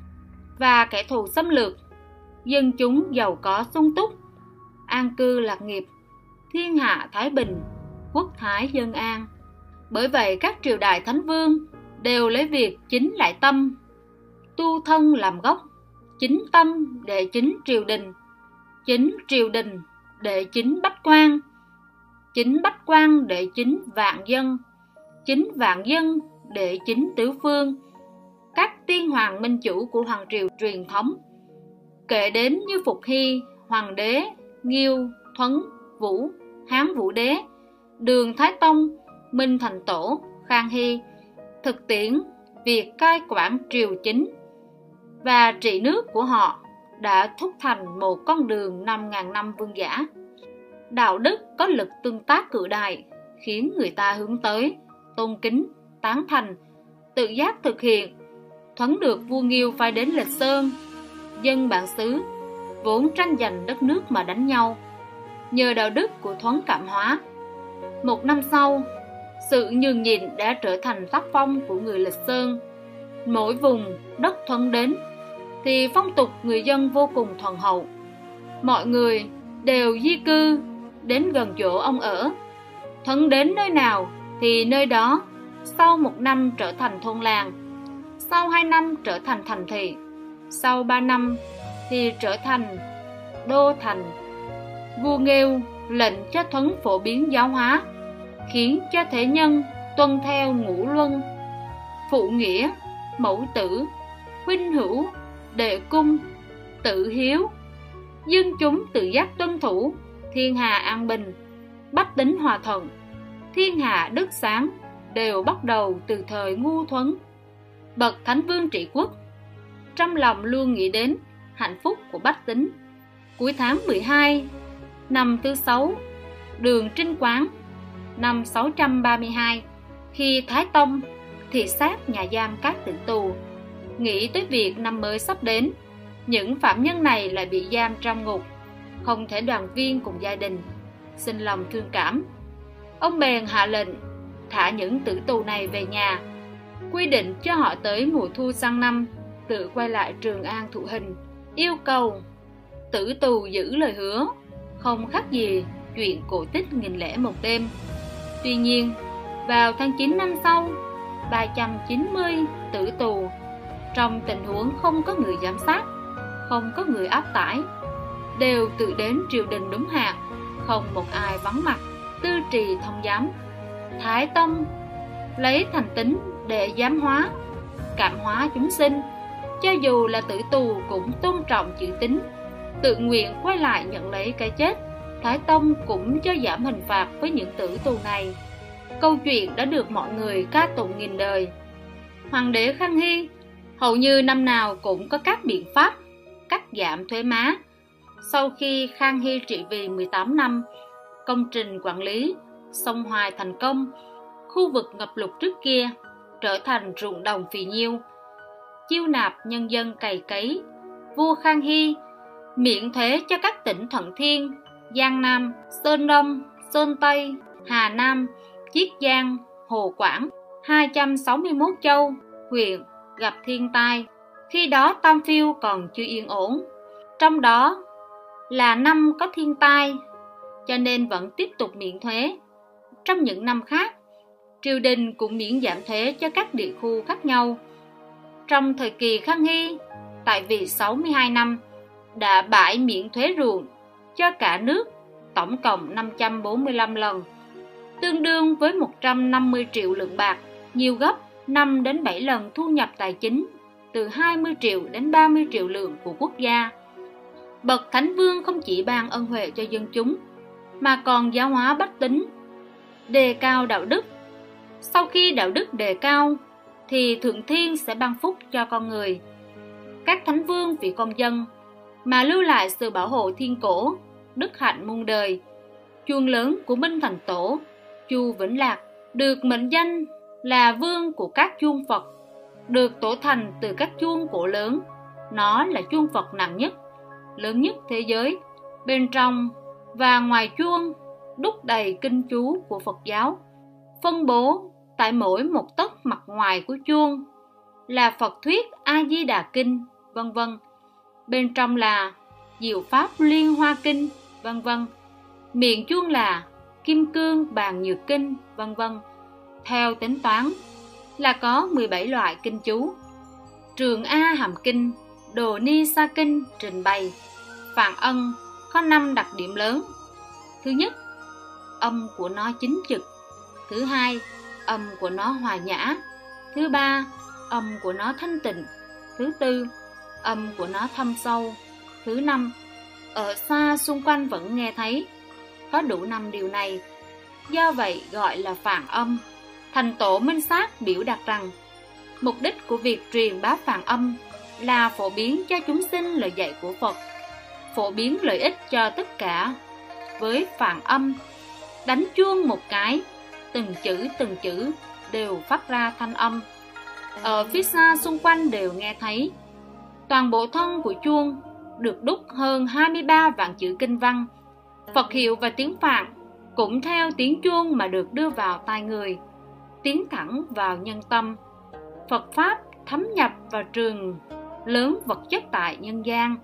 và kẻ thù xâm lược. Dân chúng giàu có sung túc, an cư lạc nghiệp thiên hạ, thái bình, quốc thái dân an. Bởi vậy các triều đại thánh vương đều lấy việc chính lại tâm, tu thân làm gốc, chính tâm để chính triều đình, chính triều đình để chính bách quan, chính bách quan để chính vạn dân, chính vạn dân để chính tứ phương. Các tiên hoàng minh chủ của hoàng triều truyền thống, kể đến như phục hy, hoàng đế, nghiêu, thuấn, vũ hán vũ đế đường thái tông minh thành tổ khang hy thực tiễn việc cai quản triều chính và trị nước của họ đã thúc thành một con đường 5.000 năm vương giả. Đạo đức có lực tương tác cự đại, khiến người ta hướng tới, tôn kính, tán thành, tự giác thực hiện. Thuấn được vua Nghiêu phải đến Lịch Sơn, dân bản xứ, vốn tranh giành đất nước mà đánh nhau. Nhờ đạo đức của thoáng cảm hóa. Một năm sau, sự nhường nhịn đã trở thành tác phong của người Lịch Sơn. Mỗi vùng đất Thuấn đến thì phong tục người dân vô cùng thuần hậu mọi người đều di cư đến gần chỗ ông ở thân đến nơi nào thì nơi đó sau một năm trở thành thôn làng sau hai năm trở thành thành thị, sau ba năm thì trở thành đô thành. Vua Nghêu lệnh cho Thuấn phổ biến giáo hóa, khiến cho thế nhân tuân theo ngũ luân, phụ nghĩa, mẫu tử, huynh hữu, đệ cung, tự hiếu, dân chúng tự giác tuân thủ, thiên hà an bình, bách tính hòa thuận, thiên hạ đức sáng đều bắt đầu từ thời ngu thuấn. Bậc Thánh Vương trị quốc, trong lòng luôn nghĩ đến hạnh phúc của bách tính. Cuối tháng 12, năm thứ sáu, đường Trinh Quán, năm 632, khi Thái Tông thị sát nhà giam các tử tù, nghĩ tới việc năm mới sắp đến, những phạm nhân này lại bị giam trong ngục, không thể đoàn viên cùng gia đình, xin lòng thương cảm. Ông bèn hạ lệnh thả những tử tù này về nhà, quy định cho họ tới mùa thu sang năm tự quay lại Trường An thụ hình, yêu cầu tử tù giữ lời hứa, không khác gì chuyện cổ tích nghìn lẻ một đêm. Tuy nhiên, vào tháng 9 năm sau, 390 tử tù trong tình huống không có người giám sát, không có người áp tải, đều tự đến triều đình đúng hạn, không một ai vắng mặt, tư trì thông giám. Thái Tông lấy thành tính để giám hóa, cảm hóa chúng sinh, cho dù là tử tù cũng tôn trọng chữ tính, tự nguyện quay lại nhận lấy cái chết. Thái Tông cũng cho giảm hình phạt với những tử tù này. Câu chuyện đã được mọi người ca tụng nghìn đời. Hoàng đế Khang Hy hầu như năm nào cũng có các biện pháp cắt giảm thuế má. Sau khi Khang Hy trị vì 18 năm, công trình quản lý sông Hoài thành công, khu vực ngập lụt trước kia trở thành ruộng đồng phì nhiêu, chiêu nạp nhân dân cày cấy. Vua Khang Hy miễn thuế cho các tỉnh Thuận Thiên, Giang Nam, Sơn Đông, Sơn Tây, Hà Nam, Chiết Giang, Hồ Quảng, 261 châu, huyện gặp thiên tai. Khi đó Tam Phiêu còn chưa yên ổn. Trong đó là năm có thiên tai, cho nên vẫn tiếp tục miễn thuế. Trong những năm khác, triều đình cũng miễn giảm thuế cho các địa khu khác nhau. Trong thời kỳ Khang Hy, tại vì 62 năm, đã bãi miễn thuế ruộng cho cả nước tổng cộng 545 lần, tương đương với 150 triệu lượng bạc, nhiều gấp 5 đến 7 lần thu nhập tài chính, từ 20 triệu đến 30 triệu lượng của quốc gia. Bậc Thánh Vương không chỉ ban ân huệ cho dân chúng, mà còn giáo hóa bách tính, đề cao đạo đức. Sau khi đạo đức đề cao, thì Thượng Thiên sẽ ban phúc cho con người. Các Thánh Vương vì con dân, mà lưu lại sự bảo hộ thiên cổ, đức hạnh muôn đời. Chuông lớn của Minh Thành Tổ, Chu Vĩnh Lạc, được mệnh danh là vương của các chuông Phật, được tổ thành từ các chuông cổ lớn. Nó là chuông Phật nặng nhất, lớn nhất thế giới. Bên trong và ngoài chuông đúc đầy kinh chú của Phật giáo, phân bố tại mỗi một tấc mặt ngoài của chuông là Phật thuyết A Di Đà Kinh, vân vân. Bên trong là Diệu Pháp Liên Hoa Kinh, vân vân. Miệng chuông là Kim Cương Bàn Nhược Kinh, vân vân. Theo tính toán là có 17 loại kinh chú. Trường A Hàm Kinh, Đồ Ni Sa Kinh trình bày Phạn Ân có 5 đặc điểm lớn. Thứ nhất, âm của nó chính trực. Thứ hai, âm của nó hòa nhã. Thứ ba, âm của nó thanh tịnh. Thứ tư, âm của nó thâm sâu. Thứ năm, ở xa xung quanh vẫn nghe thấy. Có đủ năm điều này. Do vậy gọi là phản âm. Thành tổ Minh Sát biểu đạt rằng mục đích của việc truyền bá phản âm là phổ biến cho chúng sinh lời dạy của Phật, phổ biến lợi ích cho tất cả. Với phản âm, đánh chuông một cái, từng chữ từng chữ đều phát ra thanh âm. Ở phía xa xung quanh đều nghe thấy. Toàn bộ thân của chuông được đúc hơn 23 vạn chữ kinh văn. Phật hiệu và tiếng Phạn cũng theo tiếng chuông mà được đưa vào tai người, tiến thẳng vào nhân tâm. Phật pháp thấm nhập vào trường lớn vật chất tại nhân gian,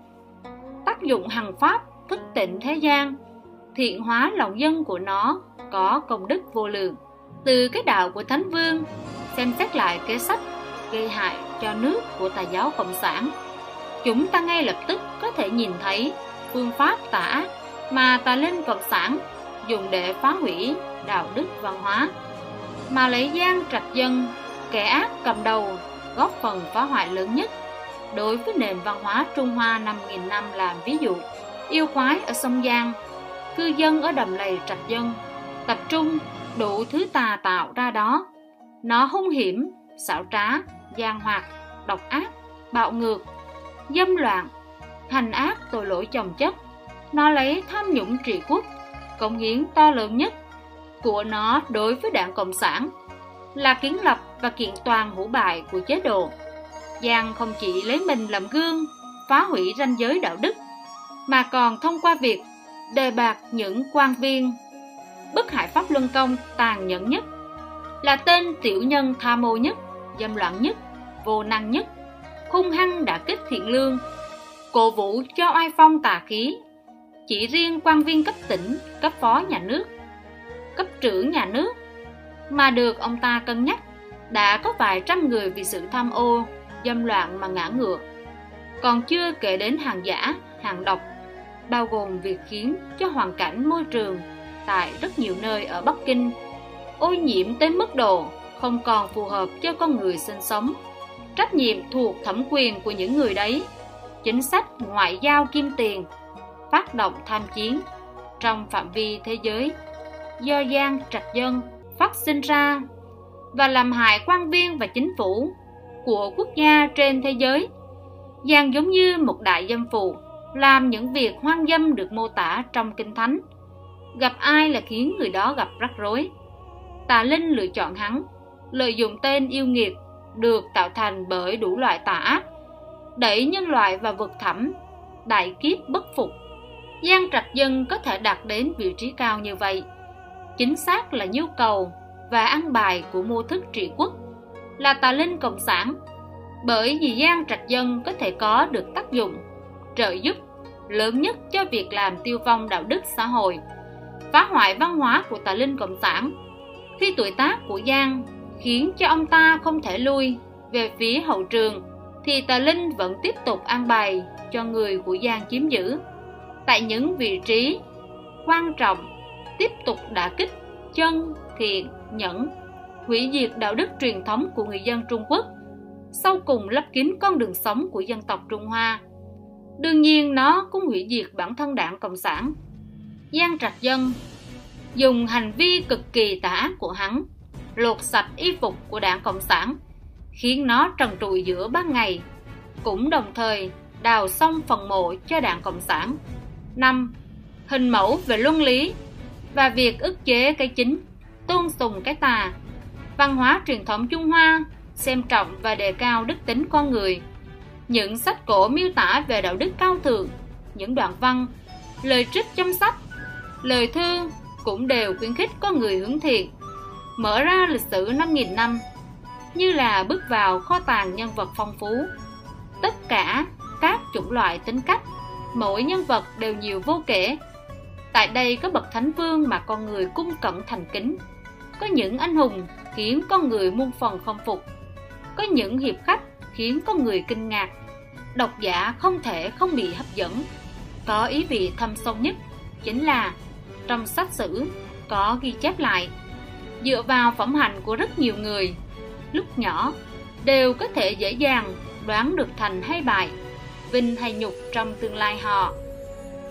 tác dụng hằng pháp thức tịnh thế gian, thiện hóa lòng dân của nó có công đức vô lượng. Từ cái đạo của thánh vương, xem xét lại kế sách gây hại cho nước của tà giáo cộng sản chúng ta ngay lập tức có thể nhìn thấy phương pháp tà ác mà tà linh cộng sản dùng để phá hủy đạo đức văn hóa, mà lấy gian trạch dân, kẻ ác cầm đầu, góp phần phá hoại lớn nhất đối với nền văn hóa Trung Hoa 5.000 năm làm ví dụ. Yêu quái ở sông Giang, cư dân ở đầm lầy trạch dân, tập trung đủ thứ tà tạo ra đó. Nó hung hiểm, xảo trá, gian hoạt, độc ác, bạo ngược dâm loạn hành ác tội lỗi chồng chất. Nó lấy tham nhũng trị quốc, cống hiến to lớn nhất của nó đối với đảng cộng sản, là kiến lập và kiện toàn hủ bại của chế độ. Giang không chỉ lấy mình làm gương, phá hủy ranh giới đạo đức, mà còn thông qua việc đề bạt những quan viên bức hại pháp luân công tàn nhẫn nhất, là tên tiểu nhân tham mô nhất, dâm loạn nhất, vô năng nhất hung hăng đã kích thiện lương. Cổ vũ cho oai phong tà khí. Chỉ riêng quan viên cấp tỉnh, cấp phó nhà nước, cấp trưởng nhà nước mà được ông ta cân nhắc đã có vài trăm người vì sự tham ô, dâm loạn mà ngã ngựa. Còn chưa kể đến hàng giả, hàng độc, bao gồm việc khiến cho hoàn cảnh môi trường tại rất nhiều nơi ở Bắc Kinh ô nhiễm tới mức độ không còn phù hợp cho con người sinh sống trách nhiệm thuộc thẩm quyền của những người đấy. Chính sách ngoại giao kim tiền, phát động tham chiến trong phạm vi thế giới, do gian trạch dân phát sinh ra và làm hại quan viên và chính phủ của quốc gia trên thế giới. Giang giống như một đại dâm phụ, làm những việc hoang dâm được mô tả trong kinh thánh. Gặp ai là khiến người đó gặp rắc rối? Tà linh lựa chọn hắn, lợi dụng tên yêu nghiệt được tạo thành bởi đủ loại tà ác, đẩy nhân loại vào vực thẳm, đại kiếp bất phục. Giang Trạch Dân có thể đạt đến vị trí cao như vậy. Chính xác là nhu cầu và ăn bài của mô thức trị quốc là tà linh cộng sản, bởi vì Giang Trạch Dân có thể có được tác dụng, trợ giúp lớn nhất cho việc làm tiêu vong đạo đức xã hội, phá hoại văn hóa của tà linh cộng sản. Khi tuổi tác của Giang khiến cho ông ta không thể lui. Về phía hậu trường, thì tà linh vẫn tiếp tục an bài cho người của Giang chiếm giữ. Tại những vị trí quan trọng tiếp tục đả kích chân, thiện, nhẫn, hủy diệt đạo đức truyền thống của người dân Trung Quốc, sau cùng lấp kín con đường sống của dân tộc Trung Hoa. Đương nhiên, nó cũng hủy diệt bản thân đảng Cộng sản. Giang Trạch Dân dùng hành vi cực kỳ tà ác của hắn lột sạch y phục của đảng Cộng sản khiến nó trần trụi giữa ban ngày cũng đồng thời đào xong phần mộ cho đảng Cộng sản 5. Hình mẫu về luân lý và việc ức chế cái chính, tôn sùng cái tà. Văn hóa truyền thống Trung Hoa xem trọng và đề cao đức tính con người. Những sách cổ miêu tả về đạo đức cao thượng, những đoạn văn, lời trích trong sách, lời thư cũng đều khuyến khích con người hướng thiện, mở ra lịch sử 5.000 năm, như là bước vào kho tàng nhân vật phong phú. Tất cả các chủng loại tính cách mỗi nhân vật đều nhiều vô kể tại đây có bậc thánh vương mà con người cung cẩn thành kính có những anh hùng khiến con người muôn phần không phục có những hiệp khách khiến con người kinh ngạc độc giả không thể không bị hấp dẫn có ý vị thâm sâu nhất chính là trong sách sử có ghi chép lại dựa vào phẩm hạnh của rất nhiều người. Lúc nhỏ, đều có thể dễ dàng đoán được thành hay bại, vinh hay nhục trong tương lai họ.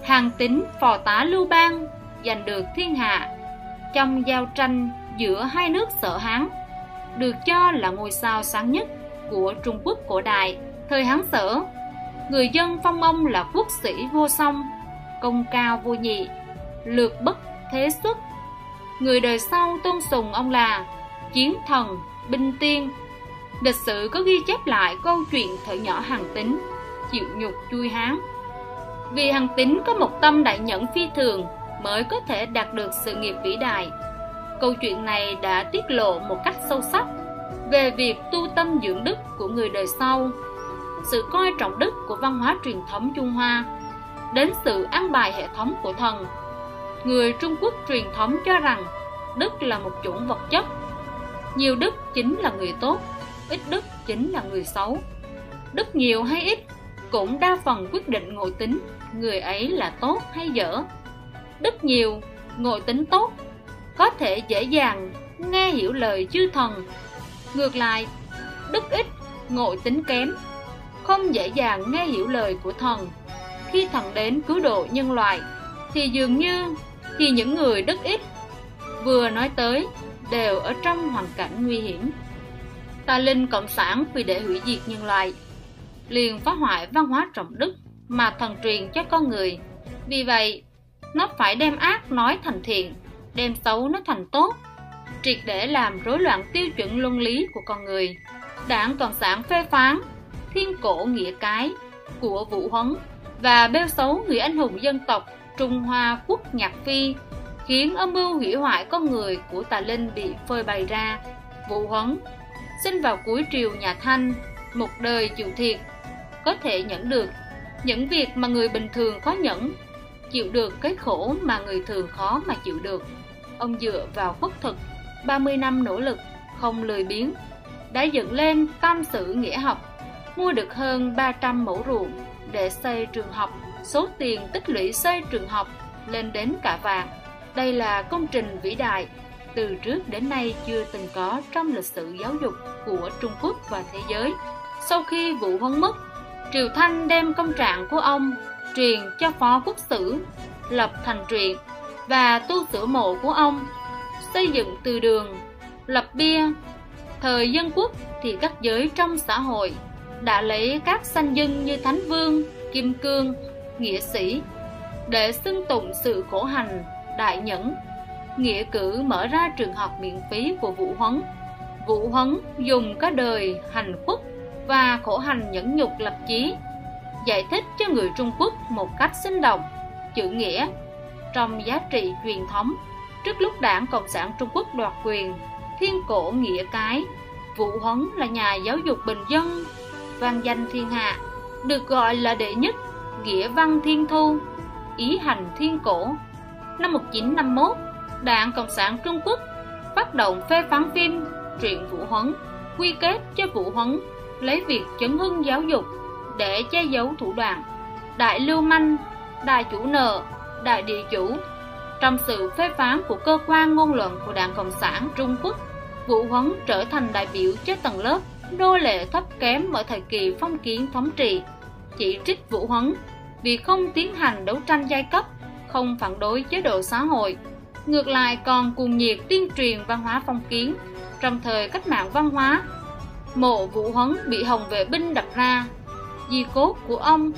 Hàng tính phò tá lưu bang giành được thiên hạ. Trong giao tranh giữa hai nước sở hán, được cho là ngôi sao sáng nhất của trung quốc cổ đại thời hán sở. Người dân phong ông là quốc sĩ vô song, công cao vô nhị, lược bất thế xuất người đời sau tôn sùng ông là chiến thần binh tiên. Lịch sử có ghi chép lại câu chuyện thời nhỏ hàng tính, chịu nhục chui hán vì hằng tín có một tâm đại nhẫn phi thường mới có thể đạt được sự nghiệp vĩ đại. Câu chuyện này đã tiết lộ một cách sâu sắc về việc tu tâm dưỡng đức của người đời sau, sự coi trọng đức của văn hóa truyền thống trung hoa đến sự an bài hệ thống của thần người trung quốc truyền thống cho rằng đức là một chủng vật chất. Nhiều đức chính là người tốt, ít đức chính là người xấu. Đức nhiều hay ít cũng đa phần quyết định ngộ tính, người ấy là tốt hay dở. Đức nhiều, ngộ tính tốt, có thể dễ dàng nghe hiểu lời chư thần. Ngược lại, đức ít, ngộ tính kém, không dễ dàng nghe hiểu lời của thần. Khi thần đến cứu độ nhân loại, thì dường như thì những người đức ít, vừa nói tới, đều ở trong hoàn cảnh nguy hiểm. Tà linh cộng sản vì để hủy diệt nhân loại, liền phá hoại văn hóa trọng đức mà thần truyền cho con người. Vì vậy, nó phải đem ác nói thành thiện, đem xấu nói thành tốt, triệt để làm rối loạn tiêu chuẩn luân lý của con người. Đảng cộng sản phê phán, thiên cổ nghĩa cái của vũ huấn và bêu xấu người anh hùng dân tộc trung hoa quốc nhạc phi khiến âm mưu hủy hoại con người của tà linh bị phơi bày ra. Vũ huấn sinh vào cuối triều nhà thanh, một đời chịu thiệt, có thể nhẫn được. Những việc mà người bình thường khó nhẫn, chịu được cái khổ mà người thường khó mà chịu được. Ông dựa vào khuất thực 30 năm nỗ lực, không lười biếng, đã dựng lên tam sử nghĩa học, mua được hơn 300 mẫu ruộng để xây trường học số tiền tích lũy xây trường học lên đến cả vàng đây là công trình vĩ đại từ trước đến nay chưa từng có trong lịch sử giáo dục của Trung Quốc và thế giới. Sau khi Vũ Huấn mất, Triều Thanh đem công trạng của ông truyền cho Phó Quốc Sử, lập thành truyện và tu sửa mộ của ông, xây dựng từ đường, lập bia. Thời dân quốc thì các giới trong xã hội đã lấy các sanh dân như Thánh Vương, Kim Cương, Nghĩa Sĩ để xưng tụng sự khổ hành, đại nhẫn. Nghĩa cử mở ra trường học miễn phí của Vũ Huấn. Vũ Huấn dùng cả đời hành khuất và khổ hành nhẫn nhục lập chí, giải thích cho người Trung Quốc một cách sinh động, chữ nghĩa, trong giá trị truyền thống. Trước lúc đảng Cộng sản Trung Quốc đoạt quyền, thiên cổ nghĩa cái, Vũ Huấn là nhà giáo dục bình dân, vang danh thiên hạ, được gọi là đệ nhất, nghĩa văn thiên thu, ý hành thiên cổ. Năm 1951, Đảng Cộng sản Trung Quốc phát động phê phán phim truyện Vũ Huấn, quy kết cho Vũ Huấn lấy việc chấn hưng giáo dục để che giấu thủ đoạn đại lưu manh, đại chủ nợ, đại địa chủ. Trong sự phê phán của cơ quan ngôn luận của Đảng Cộng sản Trung Quốc, Vũ Huấn trở thành đại biểu cho tầng lớp nô lệ thấp kém ở thời kỳ phong kiến thống trị. Chỉ trích Vũ Huấn vì không tiến hành đấu tranh giai cấp, không phản đối chế độ xã hội, ngược lại còn cuồng nhiệt tuyên truyền văn hóa phong kiến. Trong thời cách mạng văn hóa mộ vũ huấn bị hồng vệ binh đập ra. Di cốt của ông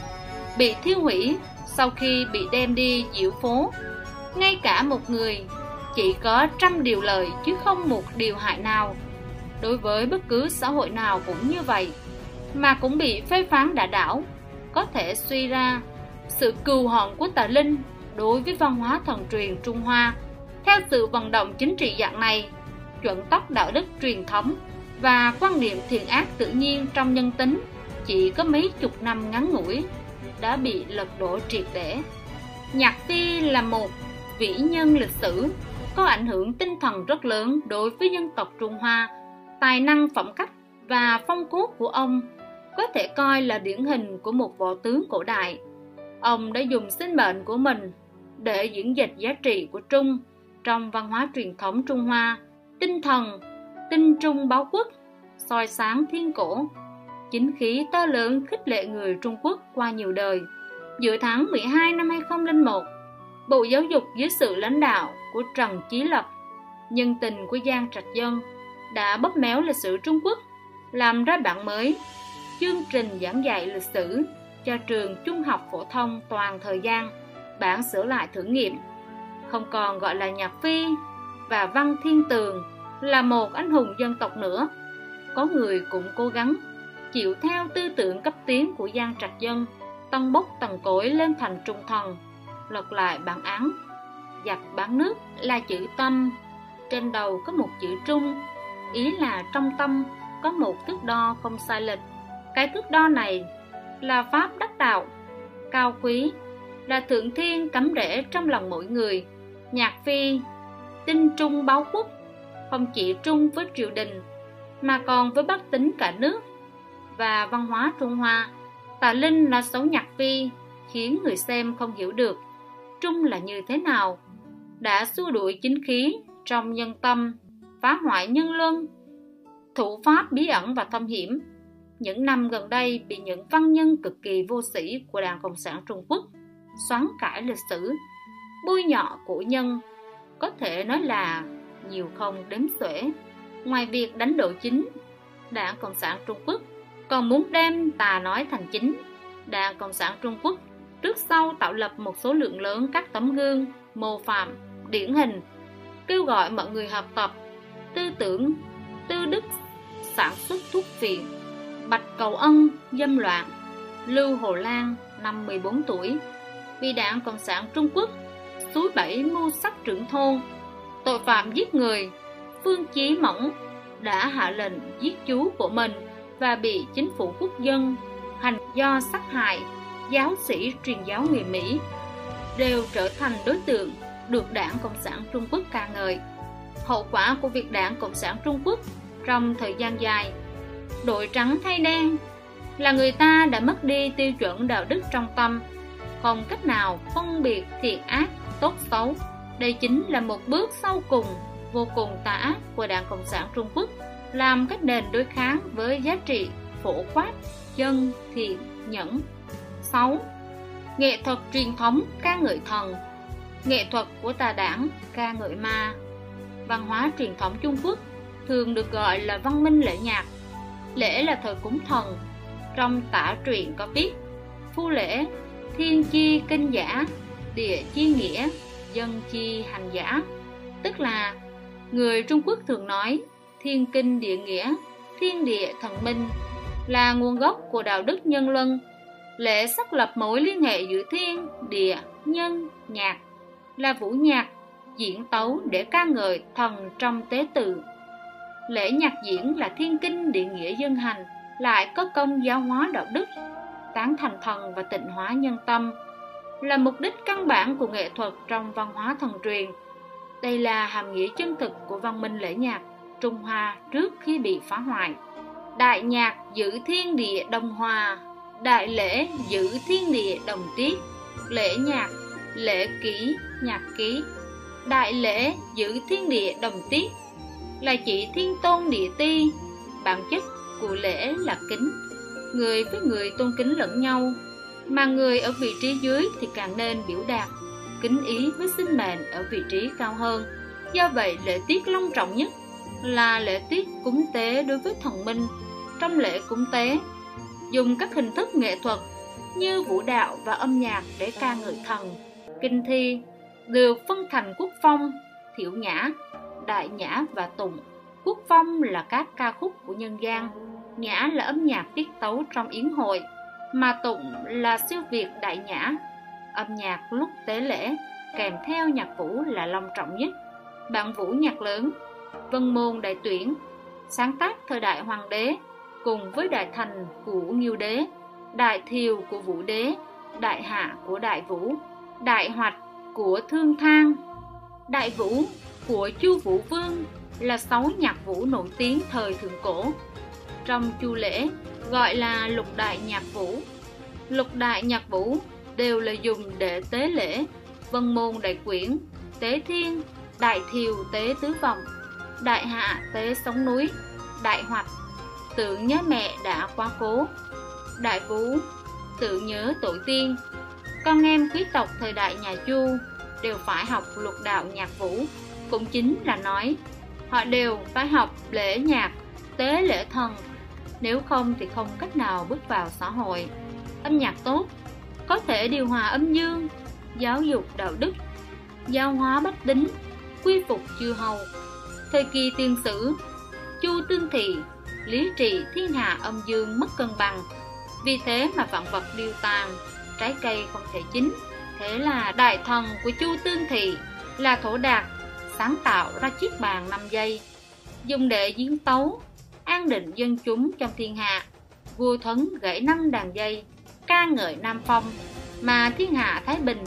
bị thiêu hủy sau khi bị đem đi diễu phố. Ngay cả một người chỉ có trăm điều lợi chứ không một điều hại nào. Đối với bất cứ xã hội nào cũng như vậy mà cũng bị phê phán đả đảo có thể suy ra sự cừu hận của tà linh đối với văn hóa thần truyền trung hoa theo sự vận động chính trị dạng này, chuẩn tắc đạo đức truyền thống và quan niệm thiện ác tự nhiên trong nhân tính chỉ có mấy chục năm ngắn ngủi đã bị lật đổ triệt để. Nhạc Phi là một vĩ nhân lịch sử, có ảnh hưởng tinh thần rất lớn đối với dân tộc Trung Hoa. Tài năng phẩm cách và phong cốt của ông có thể coi là điển hình của một võ tướng cổ đại. Ông đã dùng sinh mệnh của mình để diễn dịch giá trị của Trung trong văn hóa truyền thống Trung Hoa, tinh thần tinh trung báo quốc soi sáng thiên cổ chính khí to lớn khích lệ người Trung Quốc qua nhiều đời giữa tháng 12 năm 2001 Bộ Giáo dục dưới sự lãnh đạo của Trần Chí Lập nhân tình của Giang Trạch Dân đã bóp méo lịch sử Trung Quốc làm ra bản mới chương trình giảng dạy lịch sử cho trường trung học phổ thông toàn thời gian bản sửa lại thử nghiệm, không còn gọi là nhạc phi và văn thiên tường là một anh hùng dân tộc nữa. Có người cũng cố gắng chịu theo tư tưởng cấp tiến của Giang Trạch Dân, tăng bốc tầng cối lên thành trung thần, lật lại bản án. Giặc bán nước là chữ tâm, trên đầu có một chữ trung, ý là trong tâm có một thước đo không sai lệch cái thước đo này là pháp đắc đạo cao quý là thượng thiên cắm rễ trong lòng mỗi người nhạc phi tinh trung báo quốc không chỉ trung với triều đình mà còn với bách tính cả nước và văn hóa Trung Hoa. Tà Linh là xấu nhạc phi, khiến người xem không hiểu được Trung là như thế nào, đã xua đuổi chính khí trong nhân tâm, phá hoại nhân luân, thủ pháp bí ẩn và thâm hiểm. Những năm gần đây bị những văn nhân cực kỳ vô sĩ của Đảng Cộng sản Trung Quốc xoắn cải lịch sử, bôi nhọ cổ nhân, có thể nói là nhiều không đếm xuể. Ngoài việc đánh độ chính, Đảng Cộng sản Trung Quốc còn muốn đem tà nói thành chính. Đảng Cộng sản Trung Quốc trước sau tạo lập một số lượng lớn các tấm gương, mô phạm, điển hình, kêu gọi mọi người học tập, tư tưởng, tư đức, sản xuất thuốc viện Bạch Cầu Ân, dâm loạn, Lưu Hồ Lan, năm 14 tuổi, bị đảng Cộng sản Trung Quốc, suối bảy mưu sắc trưởng thôn, tội phạm giết người, Phương Chí Mẫn đã hạ lệnh giết chú của mình và bị chính phủ quốc dân hành do sát hại giáo sĩ truyền giáo người Mỹ đều trở thành đối tượng được đảng Cộng sản Trung Quốc ca ngợi. Hậu quả của việc đảng Cộng sản Trung Quốc trong thời gian dài đội trắng thay đen, là người ta đã mất đi tiêu chuẩn đạo đức trong tâm. Không cách nào phân biệt thiện ác, tốt, xấu? Đây chính là một bước sau cùng vô cùng tà ác của đảng cộng sản trung quốc, làm cách nền đối kháng với giá trị phổ quát chân thiện, nhẫn. 6. Nghệ thuật truyền thống ca ngợi thần, Nghệ thuật của tà đảng ca ngợi ma. Văn hóa truyền thống Trung Quốc thường được gọi là văn minh lễ nhạc. Lễ là thờ cúng thần. Trong tả truyện có viết Phu lễ, thiên chi kinh giả, địa chi nghĩa, dân chi hành giả. Tức là người Trung Quốc thường nói thiên kinh địa nghĩa, thiên địa thần minh là nguồn gốc của đạo đức nhân luân. Lễ xác lập mối liên hệ giữa thiên, địa, nhân, nhạc là vũ nhạc, diễn tấu để ca ngợi thần trong tế tự. Lễ nhạc diễn là thiên kinh địa nghĩa dân hành, lại có công giáo hóa đạo đức, tán thành thần và tịnh hóa nhân tâm, là mục đích căn bản của nghệ thuật trong văn hóa thần truyền. Đây là hàm nghĩa chân thực của văn minh lễ nhạc Trung Hoa trước khi bị phá hoại. Đại nhạc giữ thiên địa đồng hòa đại lễ giữ thiên địa đồng tiết lễ nhạc lễ ký nhạc ký đại lễ giữ thiên địa đồng tiết là chỉ thiên tôn địa ti bản chất của lễ là kính. Người với người tôn kính lẫn nhau mà người ở vị trí dưới thì càng nên biểu đạt kính ý với sinh mệnh ở vị trí cao hơn. Do vậy lễ tiết long trọng nhất là lễ tiết cúng tế đối với thần minh. Trong lễ cúng tế dùng các hình thức nghệ thuật như vũ đạo và âm nhạc để ca ngợi thần. Kinh thi được phân thành quốc phong, thiểu nhã, đại nhã và tùng. Quốc phong là các ca khúc của nhân gian, nhã là âm nhạc tiết tấu trong yến hội, mà tụng là siêu việt đại nhã. Âm nhạc lúc tế lễ kèm theo nhạc vũ là long trọng nhất. Bản vũ nhạc lớn, vân môn đại tuyển, sáng tác thời đại hoàng đế cùng với đại thành của Nghiêu Đế, đại thiều của Vũ Đế, đại hạ của Đại Vũ, đại hoạch của Thương Thang, đại vũ của Chu Vũ Vương là sáu nhạc vũ nổi tiếng thời thượng cổ. Trong chu lễ gọi là lục đại nhạc vũ. Lục đại nhạc vũ đều là dùng để tế lễ, vân môn đại quyển, tế thiên, đại thiều tế tứ vọng, đại hạ tế sóng núi, đại hoạch tưởng nhớ mẹ đã quá cố đại vũ tưởng nhớ tổ tiên con em quý tộc thời đại nhà chu đều phải học lục đạo nhạc vũ cũng chính là nói, họ đều phải học lễ nhạc, tế lễ thần. Nếu không thì không cách nào bước vào xã hội. Âm nhạc tốt, có thể điều hòa âm dương, giáo dục đạo đức, giáo hóa bách tính, quy phục chư hầu. Thời kỳ tiên sử, chu tương thị, lý trị, thiên hạ âm dương mất cân bằng. Vì thế mà vạn vật điêu tàn, trái cây không thể chín. Thế là đại thần của chu tương thị là thổ đạt sáng tạo ra chiếc bàn 5 giây dùng để diễn tấu an định dân chúng trong thiên hạ vua thấn gãy năm đàn dây ca ngợi nam phong mà thiên hạ thái bình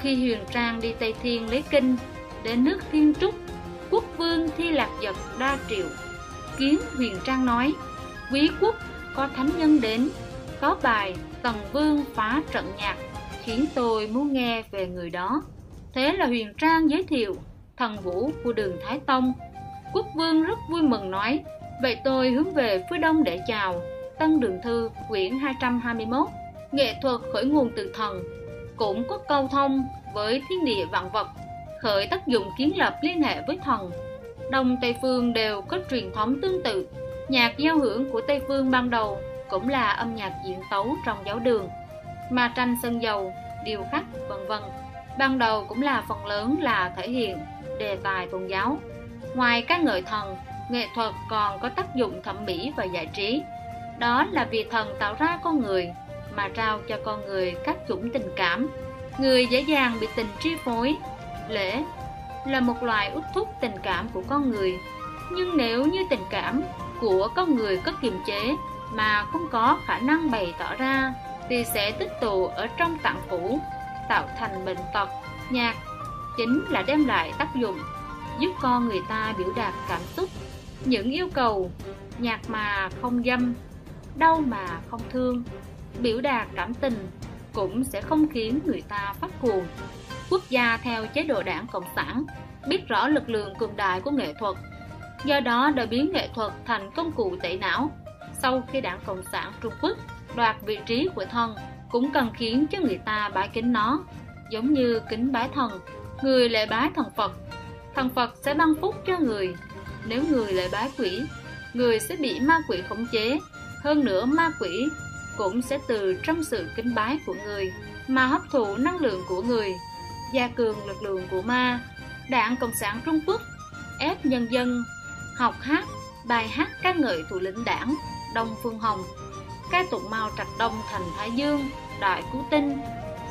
khi huyền trang đi tây thiên lấy kinh đến nước thiên trúc quốc vương thi lạc giật đa triệu kiến huyền trang nói quý quốc có thánh nhân đến, có bài Tần Vương phá trận nhạc, khiến tôi muốn nghe về người đó. Thế là Huyền Trang giới thiệu thần vũ của đường Thái Tông. Quốc vương rất vui mừng nói, vậy tôi hướng về phía đông để chào. Tân Đường Thư, quyển 221, nghệ thuật khởi nguồn từ thần, cũng có câu thông với thiên địa vạn vật, khởi tác dụng kiến lập liên hệ với thần. Đông Tây Phương đều có truyền thống tương tự. Nhạc giao hưởng của Tây Phương ban đầu cũng là âm nhạc diễn tấu trong giáo đường, mà tranh sân dầu, điều khắc, vân vân. Ban đầu cũng là phần lớn là thể hiện đề tài tôn giáo. Ngoài các ngợi thần, nghệ thuật còn có tác dụng thẩm mỹ và giải trí. Đó là vì thần tạo ra con người mà trao cho con người các chủng tình cảm. Người dễ dàng bị tình chi phối. Lễ là một loại út thúc tình cảm của con người. Nhưng nếu như tình cảm của con người có kiềm chế mà không có khả năng bày tỏ ra thì sẽ tích tụ ở trong tạng phủ tạo thành bệnh tật, nhạc, chính là đem lại tác dụng, giúp con người ta biểu đạt cảm xúc. Những yêu cầu, nhạc mà không dâm, đau mà không thương, biểu đạt cảm tình cũng sẽ không khiến người ta phát cuồng. Quốc gia theo chế độ đảng cộng sản biết rõ lực lượng cường đại của nghệ thuật, do đó đã biến nghệ thuật thành công cụ tẩy não. Sau khi đảng cộng sản trung quốc đoạt vị trí của thân cũng cần khiến cho người ta bái kính nó. Giống như kính bái thần, người lễ bái thần phật. Thần phật sẽ ban phúc cho người. Nếu người lễ bái quỷ, người sẽ bị ma quỷ khống chế. Hơn nữa, ma quỷ cũng sẽ từ trong sự kính bái của người mà hấp thụ năng lượng của người, gia cường lực lượng của ma. Đảng cộng sản trung quốc, ép nhân dân học hát, bài hát ca ngợi thủ lĩnh đảng đông phương hồng ca tụng mau trạch đông thành thái dương đại cứu tinh.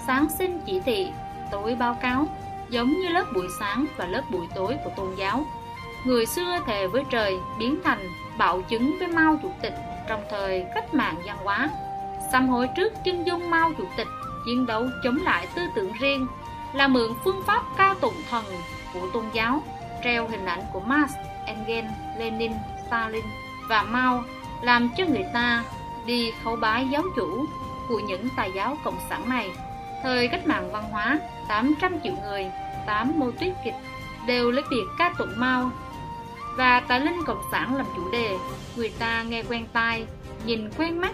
Sáng sinh chỉ thị tối báo cáo giống như lớp buổi sáng và lớp buổi tối của tôn giáo. Người xưa thề với trời biến thành bạo chứng với mao chủ tịch trong thời cách mạng văn hóa. Xăm hối trước chân dung mao chủ tịch chiến đấu chống lại tư tưởng riêng là mượn phương pháp ca tụng thần của tôn giáo treo hình ảnh của Marx, Engels, Lenin, Stalin và Mao làm cho người ta đi khấu bái giáo chủ của những tài giáo cộng sản này. Thời cách mạng văn hóa, 800 triệu người, 8 mô tuyết kịch đều lấy việc ca tụng Mao và tài linh cộng sản làm chủ đề. Người ta nghe quen tai, nhìn quen mắt,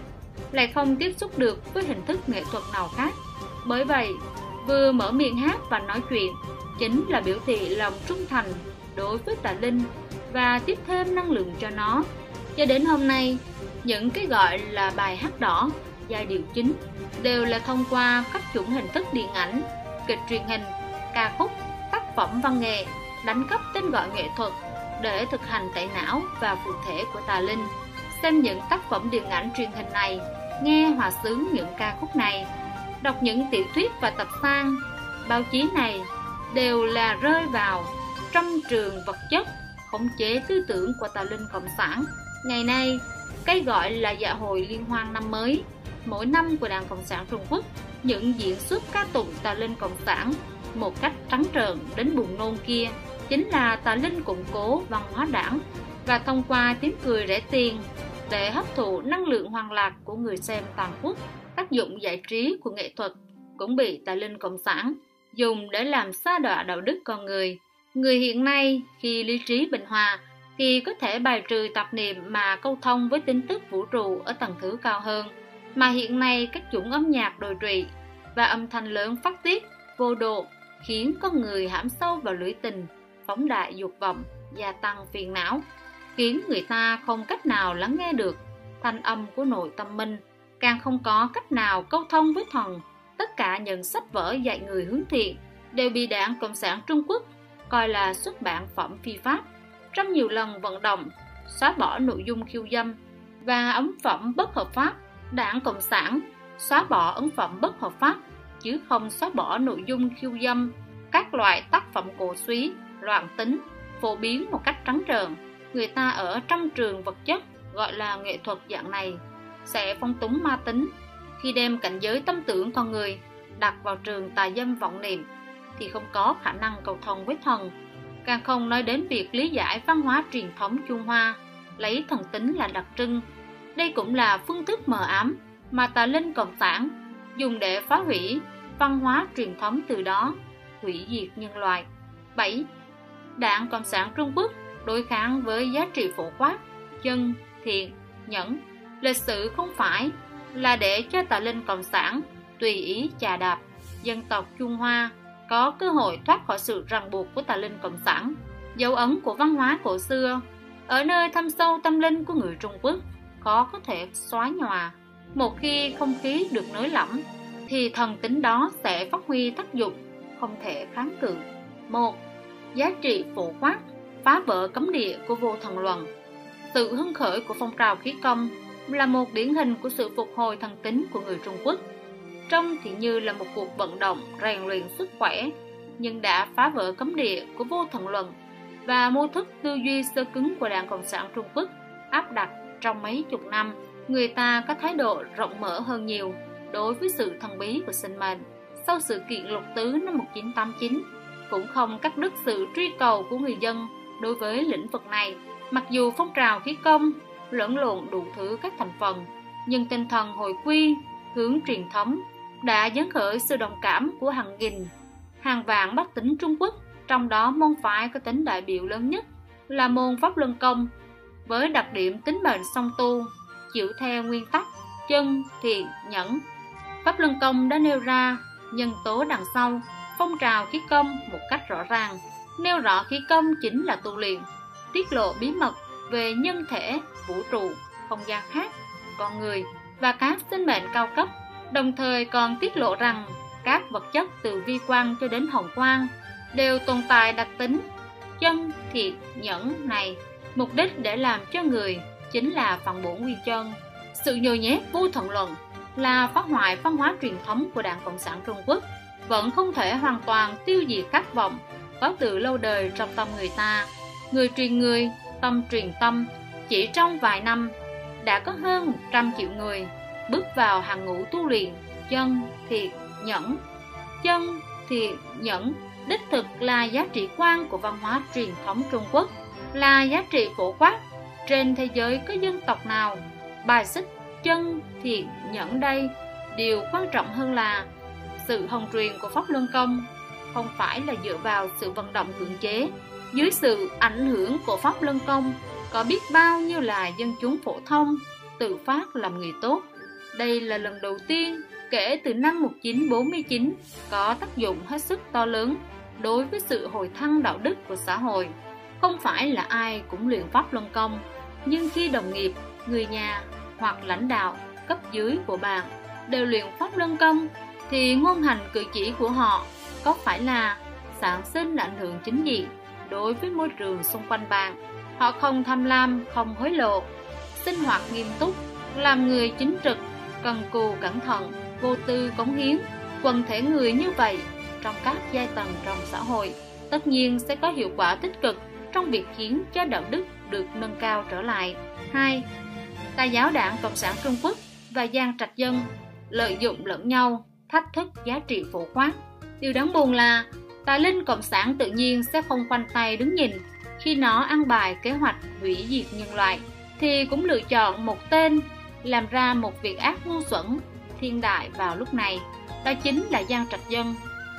lại không tiếp xúc được với hình thức nghệ thuật nào khác. Bởi vậy, vừa mở miệng hát và nói chuyện chính là biểu thị lòng trung thành đối với tà linh và tiếp thêm năng lượng cho nó. Cho đến hôm nay, những cái gọi là bài hát đỏ, giai điệu chính đều là thông qua các chủng hình thức điện ảnh, kịch truyền hình, ca khúc, tác phẩm văn nghệ, đánh cắp tên gọi nghệ thuật để thực hành tẩy não và phụ thể của tà linh. Xem những tác phẩm điện ảnh truyền hình này, nghe hòa sướng những ca khúc này, đọc những tiểu thuyết và tập san, báo chí này đều là rơi vào trong trường vật chất, khống chế tư tưởng của tà linh cộng sản. Ngày nay, cái gọi là dạ hội liên hoan năm mới. Mỗi năm của Đảng Cộng sản Trung Quốc, những diễn xuất ca tụng tà linh Cộng sản một cách trắng trợn đến buồn nôn kia chính là tà linh củng cố văn hóa đảng và thông qua tiếng cười rẻ tiền để hấp thụ năng lượng hoàng lạc của người xem toàn quốc, tác dụng giải trí của nghệ thuật cũng bị tà linh cộng sản dùng để làm xa đọa đạo đức con người. Người hiện nay khi lý trí bình hòa thì có thể bài trừ tạp niệm mà câu thông với tính tức vũ trụ ở tầng thứ cao hơn. Mà hiện nay các chủng âm nhạc đồi trụy và âm thanh lớn phát tiết, vô độ, khiến con người hãm sâu vào lưỡi tình, phóng đại dục vọng, gia tăng phiền não, khiến người ta không cách nào lắng nghe được thanh âm của nội tâm minh càng không có cách nào câu thông với thần, tất cả những sách vở dạy người hướng thiện đều bị đảng cộng sản trung quốc coi là xuất bản phẩm phi pháp trong nhiều lần vận động, xóa bỏ nội dung khiêu dâm và ấn phẩm bất hợp pháp đảng cộng sản. Xóa bỏ ấn phẩm bất hợp pháp, chứ không xóa bỏ nội dung khiêu dâm, các loại tác phẩm cổ suý, loạn tính, phổ biến một cách trắng trợn. Người ta ở trong trường vật chất, gọi là nghệ thuật dạng này, sẽ phong túng ma tính. Khi đem cảnh giới tâm tưởng con người đặt vào trường tà dâm vọng niệm, thì không có khả năng cầu thông với thần càng không nói đến việc lý giải văn hóa truyền thống Trung Hoa lấy thần tính là đặc trưng Đây cũng là phương thức mờ ám mà tà linh cộng sản dùng để phá hủy văn hóa truyền thống từ đó, hủy diệt nhân loại. 7. Đảng Cộng sản Trung Quốc đối kháng với giá trị phổ quát, chân, thiện, nhẫn. Lịch sử không phải là để cho tà linh Cộng sản tùy ý chà đạp dân tộc Trung Hoa có cơ hội thoát khỏi sự ràng buộc của tà linh Cộng sản. Dấu ấn của văn hóa cổ xưa ở nơi thâm sâu tâm linh của người Trung Quốc khó có thể xóa nhòa. Một khi không khí được nới lỏng, thì thần tính đó sẽ phát huy tác dụng, không thể kháng cự. Một, Giá trị phổ quát, phá vỡ cấm địa của vô thần luận. Sự hưng khởi của phong trào khí công là một điển hình của sự phục hồi thần tính của người Trung Quốc. Trông thì như là một cuộc vận động rèn luyện sức khỏe, nhưng đã phá vỡ cấm địa của vô thần luận và mô thức tư duy sơ cứng của Đảng Cộng sản Trung Quốc áp đặt trong mấy chục năm, người ta có thái độ rộng mở hơn nhiều đối với sự thần bí của sinh mệnh. Sau sự kiện lục tứ năm 1989, cũng không cắt đứt sự truy cầu của người dân đối với lĩnh vực này. Mặc dù phong trào khí công lẫn lộn đủ thứ các thành phần, nhưng tinh thần hồi quy, hướng truyền thống đã dấn khởi sự đồng cảm của hàng nghìn, hàng vạn bác tính Trung Quốc trong đó môn phái có tính đại biểu lớn nhất là môn Pháp Luân Công, với đặc điểm tính mệnh song tu, chịu theo nguyên tắc chân, thiện, nhẫn. Pháp Luân Công đã nêu ra nhân tố đằng sau phong trào khí công một cách rõ ràng, nêu rõ khí công chính là tu luyện, tiết lộ bí mật về nhân thể, vũ trụ, không gian khác, con người và các sinh mệnh cao cấp, đồng thời còn tiết lộ rằng các vật chất từ vi quan cho đến hồng quang đều tồn tại đặc tính chân, thiệt, nhẫn này. Mục đích để làm cho người chính là phần bổn nguyên chân. Sự nhồi nhét vô thuận luận là phá hoại văn hóa truyền thống của đảng cộng sản trung quốc, vẫn không thể hoàn toàn tiêu diệt khát vọng có từ lâu đời trong tâm người ta. Người truyền người, tâm truyền tâm, chỉ trong vài năm đã có hơn 100 triệu người bước vào hàng ngũ tu luyện chân thiệt nhẫn chân thiệt nhẫn đích thực là giá trị quan của văn hóa truyền thống Trung Quốc, là giá trị phổ quát. Trên thế giới có dân tộc nào bài xích chân thiện nhẫn đây điều quan trọng hơn là sự hồng truyền của Pháp Luân Công không phải là dựa vào sự vận động cưỡng chế. Dưới sự ảnh hưởng của Pháp Luân Công có biết bao nhiêu là dân chúng phổ thông tự phát làm người tốt. Đây là lần đầu tiên kể từ năm 1949 có tác dụng hết sức to lớn đối với sự hồi thăng đạo đức của xã hội. Không phải là ai cũng luyện pháp luân công, nhưng khi đồng nghiệp, người nhà hoặc lãnh đạo cấp dưới của bạn đều luyện pháp luân công, thì ngôn hành cử chỉ của họ có phải là sản sinh ảnh hưởng chính gì đối với môi trường xung quanh bạn. Họ không tham lam, không hối lộ, sinh hoạt nghiêm túc, làm người chính trực, cần cù cẩn thận, vô tư cống hiến. Quần thể người như vậy trong các giai tầng trong xã hội tất nhiên sẽ có hiệu quả tích cực trong việc khiến cho đạo đức được nâng cao trở lại. 2. Tà giáo đảng Cộng sản Trung Quốc và Giang Trạch Dân lợi dụng lẫn nhau, thách thức giá trị phổ quát. Điều đáng buồn là tà linh Cộng sản tự nhiên sẽ không khoanh tay đứng nhìn khi nó ăn bài kế hoạch hủy diệt nhân loại thì cũng lựa chọn một tên làm ra một việc ác ngu xuẩn, thiên đại vào lúc này. Đó chính là Giang Trạch Dân.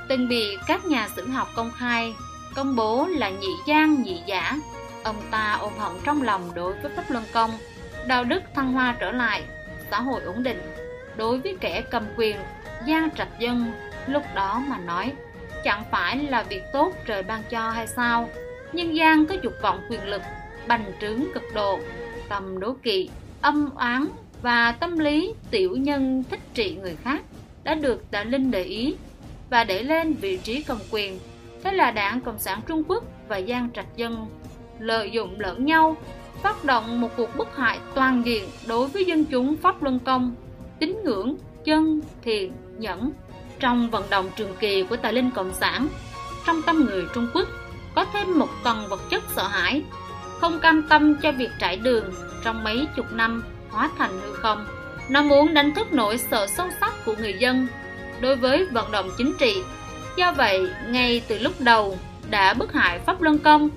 Từng bị các nhà sử học công khai, công bố là nhị gian nhị giả. Ông ta ôm hận trong lòng đối với pháp luân công. Đạo đức thăng hoa trở lại, xã hội ổn định. Đối với kẻ cầm quyền gian trạch dân lúc đó mà nói, chẳng phải là việc tốt trời ban cho hay sao? Nhưng gian có dục vọng quyền lực, bành trướng cực độ, tầm đố kỵ, âm oán và tâm lý tiểu nhân thích trị người khác đã được tạ linh để ý và để lên vị trí cầm quyền. Thế là đảng Cộng sản Trung Quốc và Giang Trạch Dân lợi dụng lẫn nhau, phát động một cuộc bức hại toàn diện đối với dân chúng Pháp Luân Công, tín ngưỡng, chân, thiện, nhẫn. Trong vận động trường kỳ của tài linh Cộng sản, trong tâm người Trung Quốc có thêm một tầng vật chất sợ hãi, không cam tâm cho việc trải đường trong mấy chục năm hóa thành hư không. Nó muốn đánh thức nỗi sợ sâu sắc của người dân đối với vận động chính trị. Do vậy, ngay từ lúc đầu đã bức hại Pháp Luân Công,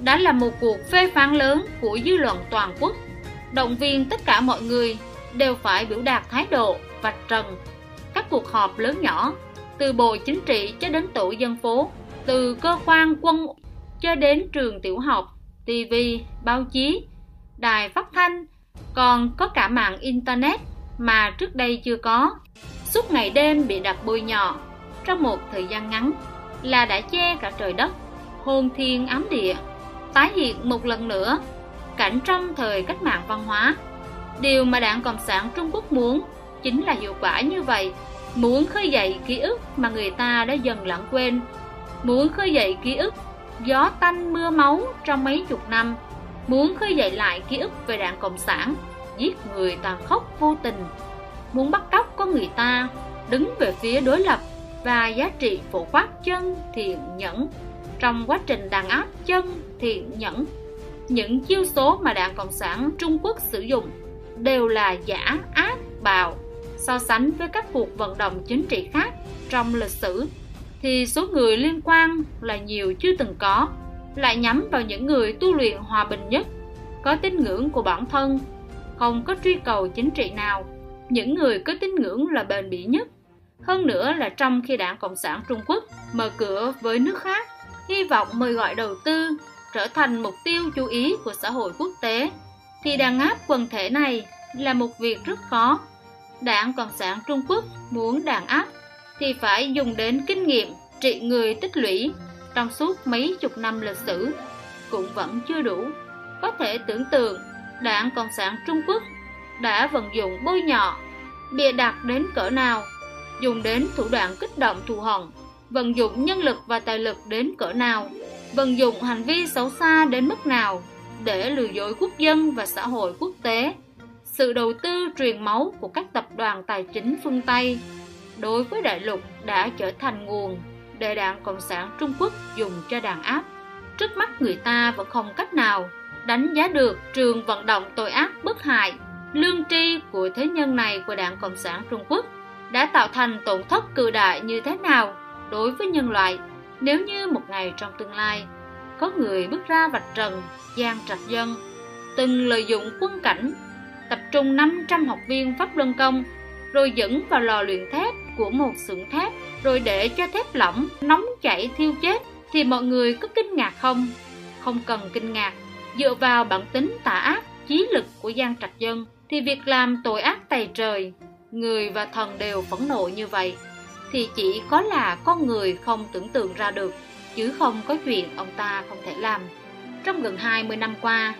đã là một cuộc phê phán lớn của dư luận toàn quốc. động viên tất cả mọi người đều phải biểu đạt thái độ vạch trần các cuộc họp lớn nhỏ từ bộ chính trị cho đến tổ dân phố từ cơ quan quân cho đến trường tiểu học tv báo chí đài phát thanh còn có cả mạng internet mà trước đây chưa có. Suốt ngày đêm bị đặt bôi nhọ trong một thời gian ngắn là đã che cả trời đất hôn thiên ám địa, tái hiện một lần nữa cảnh trong thời cách mạng văn hóa. Điều mà đảng cộng sản trung quốc muốn chính là hiệu quả như vậy. Muốn khơi dậy ký ức mà người ta đã dần lãng quên. Muốn khơi dậy ký ức, gió tanh mưa máu trong mấy chục năm muốn khơi dậy lại ký ức về đảng cộng sản, giết người tàn khốc vô tình. Muốn bắt cóc con người ta, đứng về phía đối lập và giá trị phổ quát chân thiện nhẫn. Trong quá trình đàn áp chân thiện nhẫn, những chiêu số mà đảng cộng sản trung quốc sử dụng đều là giả ác bạo so sánh với các cuộc vận động chính trị khác trong lịch sử, thì số người liên quan là nhiều chưa từng có lại nhắm vào những người tu luyện hòa bình nhất, có tín ngưỡng của bản thân, không có truy cầu chính trị nào. Những người có tín ngưỡng là bền bỉ nhất. Hơn nữa là trong khi đảng cộng sản trung quốc mở cửa với nước khác, hy vọng mời gọi đầu tư, trở thành mục tiêu chú ý của xã hội quốc tế, thì đàn áp quần thể này là một việc rất khó. Đảng cộng sản trung quốc muốn đàn áp thì phải dùng đến kinh nghiệm trị người tích lũy trong suốt mấy chục năm lịch sử, cũng vẫn chưa đủ. Có thể tưởng tượng, đảng cộng sản trung quốc đã vận dụng bôi nhọ, bịa đặt đến cỡ nào, dùng đến thủ đoạn kích động thù hận, vận dụng nhân lực và tài lực đến cỡ nào, vận dụng hành vi xấu xa đến mức nào để lừa dối quốc dân và xã hội quốc tế. Sự đầu tư truyền máu của các tập đoàn tài chính phương Tây đối với đại lục đã trở thành nguồn để đảng Cộng sản Trung Quốc dùng cho đàn áp. Trước mắt người ta vẫn không cách nào đánh giá được trường vận động tội ác bức hại, lương tri của thế nhân này của đảng Cộng sản Trung Quốc đã tạo thành tổn thất cự đại như thế nào đối với nhân loại nếu như một ngày trong tương lai có người bước ra vạch trần gian trạch dân từng lợi dụng quân cảnh tập trung 500 học viên pháp luân công rồi dẫn vào lò luyện thép của một xưởng thép, rồi để cho thép lỏng nóng chảy thiêu chết thì mọi người có kinh ngạc không? Không cần kinh ngạc, dựa vào bản tính tà ác, chí lực của gian trạch dân thì việc làm tội ác tày trời, người và thần đều phẫn nộ như vậy, thì chỉ có là con người không tưởng tượng ra được, chứ không có chuyện ông ta không thể làm. Trong gần 20 năm qua,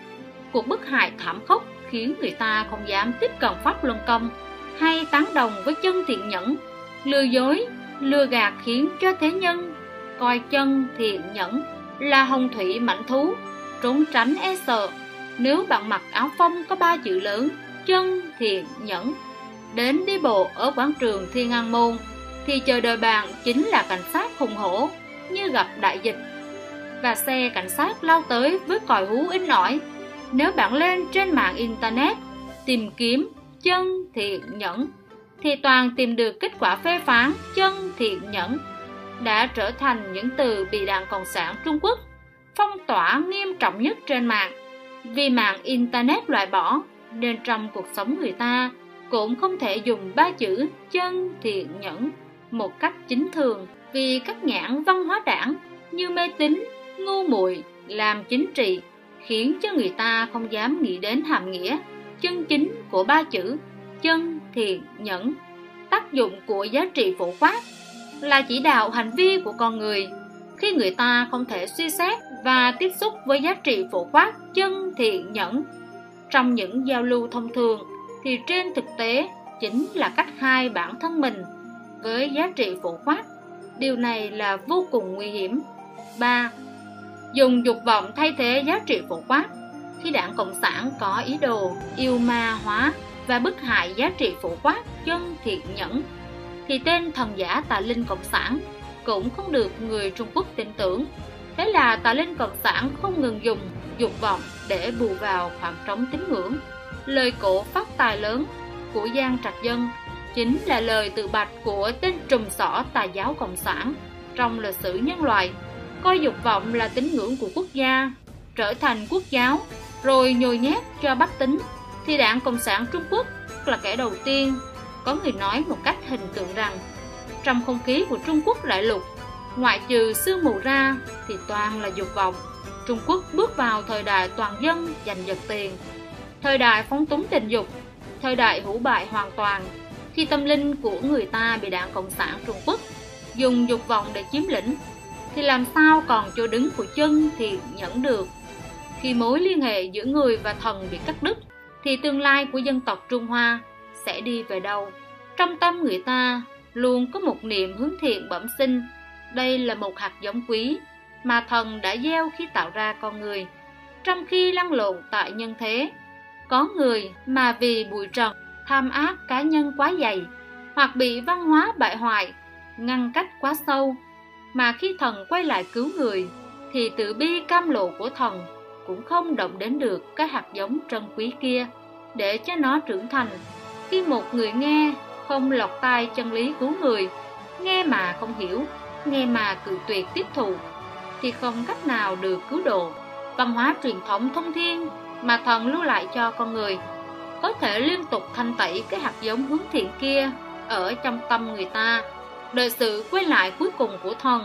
cuộc bức hại thảm khốc khiến người ta không dám tiếp cận pháp luân công, hay tán đồng với chân thiện nhẫn lừa dối, lừa gạt khiến cho thế nhân, coi chân thiện nhẫn là hồng thủy mạnh thú, trốn tránh e sợ. Nếu bạn mặc áo phông có ba chữ lớn, chân thiện nhẫn. Đến đi bộ ở quảng trường thiên an môn, thì chờ đợi bạn chính là cảnh sát hùng hổ, như gặp đại dịch. Và xe cảnh sát lao tới với còi hú in ỏi. Nếu bạn lên trên mạng internet tìm kiếm chân thiện nhẫn thì toàn tìm được kết quả phê phán, chân thiện nhẫn, đã trở thành những từ bị đảng cộng sản trung quốc phong tỏa nghiêm trọng nhất trên mạng. Vì mạng internet loại bỏ, nên trong cuộc sống người ta cũng không thể dùng ba chữ chân thiện nhẫn một cách chính thường. Vì các nhãn văn hóa đảng như mê tín, ngu muội, làm chính trị khiến cho người ta không dám nghĩ đến hàm nghĩa chân chính của ba chữ chân thiện nhẫn. Tác dụng của giá trị phổ quát là chỉ đạo hành vi của con người. Khi người ta không thể suy xét và tiếp xúc với giá trị phổ quát chân thiện nhẫn. Trong những giao lưu thông thường thì trên thực tế chính là cách hai bản thân mình với giá trị phổ quát. Điều này là vô cùng nguy hiểm. 3. Dùng dục vọng thay thế giá trị phổ quát. Khi đảng Cộng sản có ý đồ yêu ma hóa và bức hại giá trị phổ quát chân thiện nhẫn, thì tên thần giả tà linh Cộng sản cũng không được người Trung Quốc tin tưởng. Thế là tà linh Cộng sản không ngừng dùng dục vọng để bù vào khoảng trống tín ngưỡng. Lời cổ phát tài lớn của Giang Trạch Dân chính là lời tự bạch của tên trùm sỏ tà giáo Cộng sản trong lịch sử nhân loại, coi dục vọng là tín ngưỡng của quốc gia, trở thành quốc giáo, rồi nhồi nhét cho bách tính thì đảng Cộng sản Trung Quốc là kẻ đầu tiên có người nói một cách hình tượng rằng trong không khí của Trung Quốc đại lục, ngoại trừ sương mù ra thì toàn là dục vọng. Trung Quốc bước vào thời đại toàn dân giành giật tiền, thời đại phóng túng tình dục, thời đại hữu bại hoàn toàn, khi tâm linh của người ta bị đảng Cộng sản Trung Quốc dùng dục vọng để chiếm lĩnh, thì làm sao còn chỗ đứng của chân thì nhẫn được. Khi mối liên hệ giữa người và thần bị cắt đứt, thì tương lai của dân tộc Trung Hoa sẽ đi về đâu? Trong tâm người ta luôn có một niềm hướng thiện bẩm sinh. Đây là một hạt giống quý mà thần đã gieo khi tạo ra con người. Trong khi lăn lộn tại nhân thế, có người mà vì bụi trần, tham ác cá nhân quá dày, hoặc bị văn hóa bại hoại, ngăn cách quá sâu, mà khi thần quay lại cứu người, thì tự bi cam lộ của thần cũng không động đến được cái hạt giống trân quý kia để cho nó trưởng thành. Khi một người nghe không lọt tai chân lý cứu người, nghe mà không hiểu, nghe mà cự tuyệt tiếp thụ, thì không cách nào được cứu độ. Văn hóa truyền thống thông thiên mà thần lưu lại cho con người có thể liên tục thanh tẩy cái hạt giống hướng thiện kia ở trong tâm người ta đợi sự quay lại cuối cùng của thần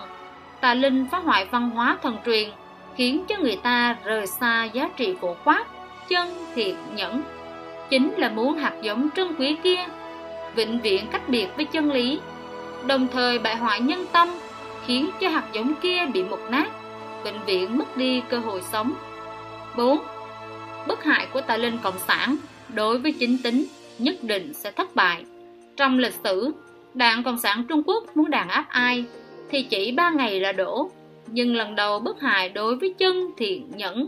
tà linh phá hoại văn hóa thần truyền khiến cho người ta rời xa giá trị phổ quát chân thiệt nhẫn chính là muốn hạt giống trân quý kia vĩnh viễn cách biệt với chân lý đồng thời bại hoại nhân tâm khiến cho hạt giống kia bị mục nát vĩnh viễn mất đi cơ hội sống 4. Bức hại của tà linh cộng sản đối với chính tính nhất định sẽ thất bại. Trong lịch sử, đảng Cộng sản Trung Quốc muốn đàn áp ai thì chỉ ba ngày là đổ. Nhưng lần đầu bất hại đối với chân thiện nhẫn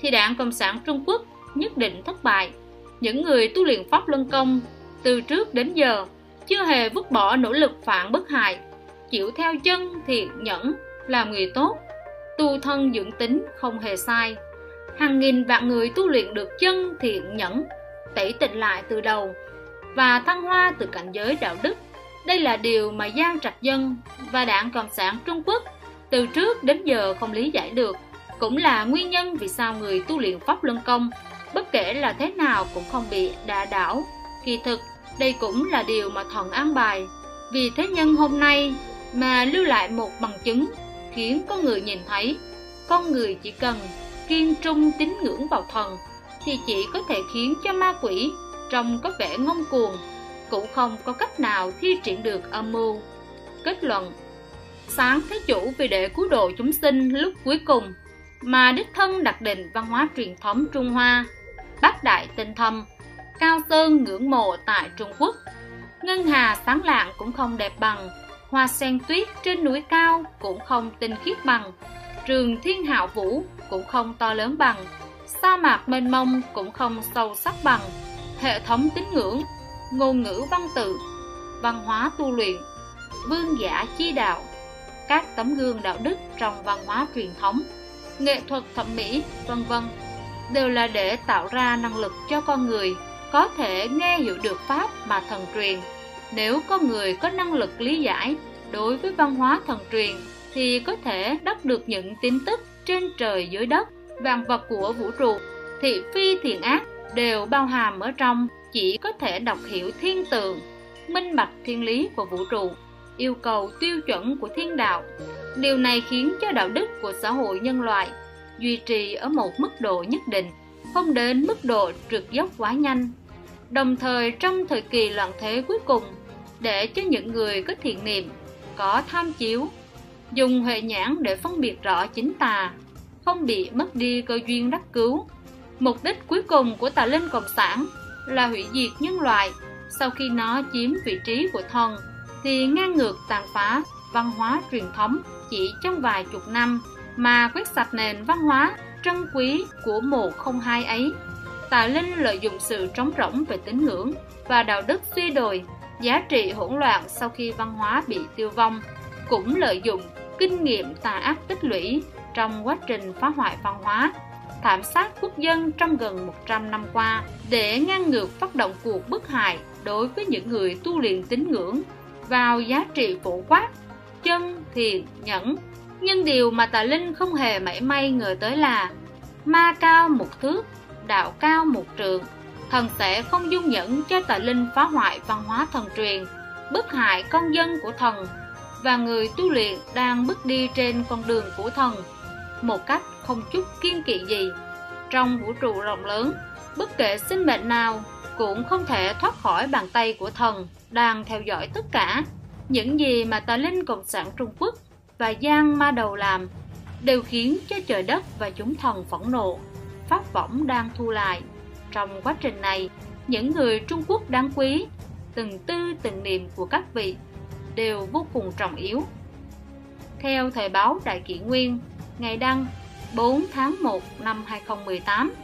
thì đảng Cộng sản Trung Quốc nhất định thất bại. Những người tu luyện Pháp Luân Công từ trước đến giờ chưa hề vứt bỏ nỗ lực phản bất hại, chịu theo chân thiện nhẫn làm người tốt, tu thân dưỡng tính không hề sai. Hàng nghìn vạn người tu luyện được chân thiện nhẫn, tẩy tịnh lại từ đầu và thăng hoa từ cảnh giới đạo đức. Đây là điều mà Giang Trạch Dân và Đảng Cộng sản Trung Quốc từ trước đến giờ không lý giải được, cũng là nguyên nhân vì sao người tu luyện Pháp Luân Công bất kể là thế nào cũng không bị đả đảo. Kỳ thực, đây cũng là điều mà thần an bài. Vì thế nhân hôm nay mà lưu lại một bằng chứng khiến có người nhìn thấy con người chỉ cần kiên trung tín ngưỡng vào thần thì chỉ có thể khiến cho ma quỷ trông có vẻ ngông cuồng cũng không có cách nào thi triển được âm mưu kết luận sáng thế chủ vì để cứu độ chúng sinh lúc cuối cùng, mà đích thân đặt định văn hóa truyền thống trung hoa, bác đại tinh thâm, cao sơn ngưỡng mộ tại trung quốc. Ngân hà sáng lạng cũng không đẹp bằng, hoa sen tuyết trên núi cao cũng không tinh khiết bằng, trường thiên hạo vũ cũng không to lớn bằng, sa mạc mênh mông cũng không sâu sắc bằng. Hệ thống tín ngưỡng, ngôn ngữ văn tự, văn hóa tu luyện, vương giả chi đạo các tấm gương đạo đức trong văn hóa truyền thống, nghệ thuật thẩm mỹ, vân vân, đều là để tạo ra năng lực cho con người có thể nghe hiểu được pháp mà thần truyền. Nếu có người có năng lực lý giải đối với văn hóa thần truyền, thì có thể đắc được những tin tức trên trời dưới đất, vạn vật của vũ trụ, thị phi thiện ác đều bao hàm ở trong, chỉ có thể đọc hiểu thiên tượng, minh bạch thiên lý của vũ trụ yêu cầu tiêu chuẩn của thiên đạo. Điều này khiến cho đạo đức của xã hội nhân loại duy trì ở một mức độ nhất định, không đến mức độ trượt dốc quá nhanh. Đồng thời, trong thời kỳ loạn thế cuối cùng, để cho những người có thiện niệm, có tham chiếu, dùng huệ nhãn để phân biệt rõ chính tà, không bị mất đi cơ duyên đắc cứu, mục đích cuối cùng của tà linh cộng sản là hủy diệt nhân loại sau khi nó chiếm vị trí của thần thì ngang ngược tàn phá văn hóa truyền thống chỉ trong vài chục năm mà quét sạch nền văn hóa trân quý của một không hai ấy tà linh lợi dụng sự trống rỗng về tín ngưỡng và đạo đức suy đồi, giá trị hỗn loạn sau khi văn hóa bị tiêu vong, cũng lợi dụng kinh nghiệm tà ác tích lũy trong quá trình phá hoại văn hóa, thảm sát quốc dân trong gần 100 năm qua để ngăn ngược phát động cuộc bức hại đối với những người tu luyện tín ngưỡng vào giá trị phổ quát, chân, thiền, nhẫn. Nhưng điều mà tà linh không hề mảy may ngờ tới là ma cao một thước, đạo cao một trường, thần sẽ không dung nhẫn cho tà linh phá hoại văn hóa thần truyền bức hại con dân của thần và người tu luyện đang bước đi trên con đường của thần một cách không chút kiên kỵ gì. Trong vũ trụ rộng lớn bất kể sinh mệnh nào cũng không thể thoát khỏi bàn tay của thần đang theo dõi tất cả những gì mà tà linh cộng sản trung quốc và giang ma đầu làm đều khiến cho trời đất và chúng thần phẫn nộ pháp võng đang thu lại. Trong quá trình này, những người trung quốc đáng quý, từng tư, từng niệm của các vị đều vô cùng trọng yếu. Theo thời báo đại kỷ nguyên, ngày đăng 4 tháng 1 năm 2018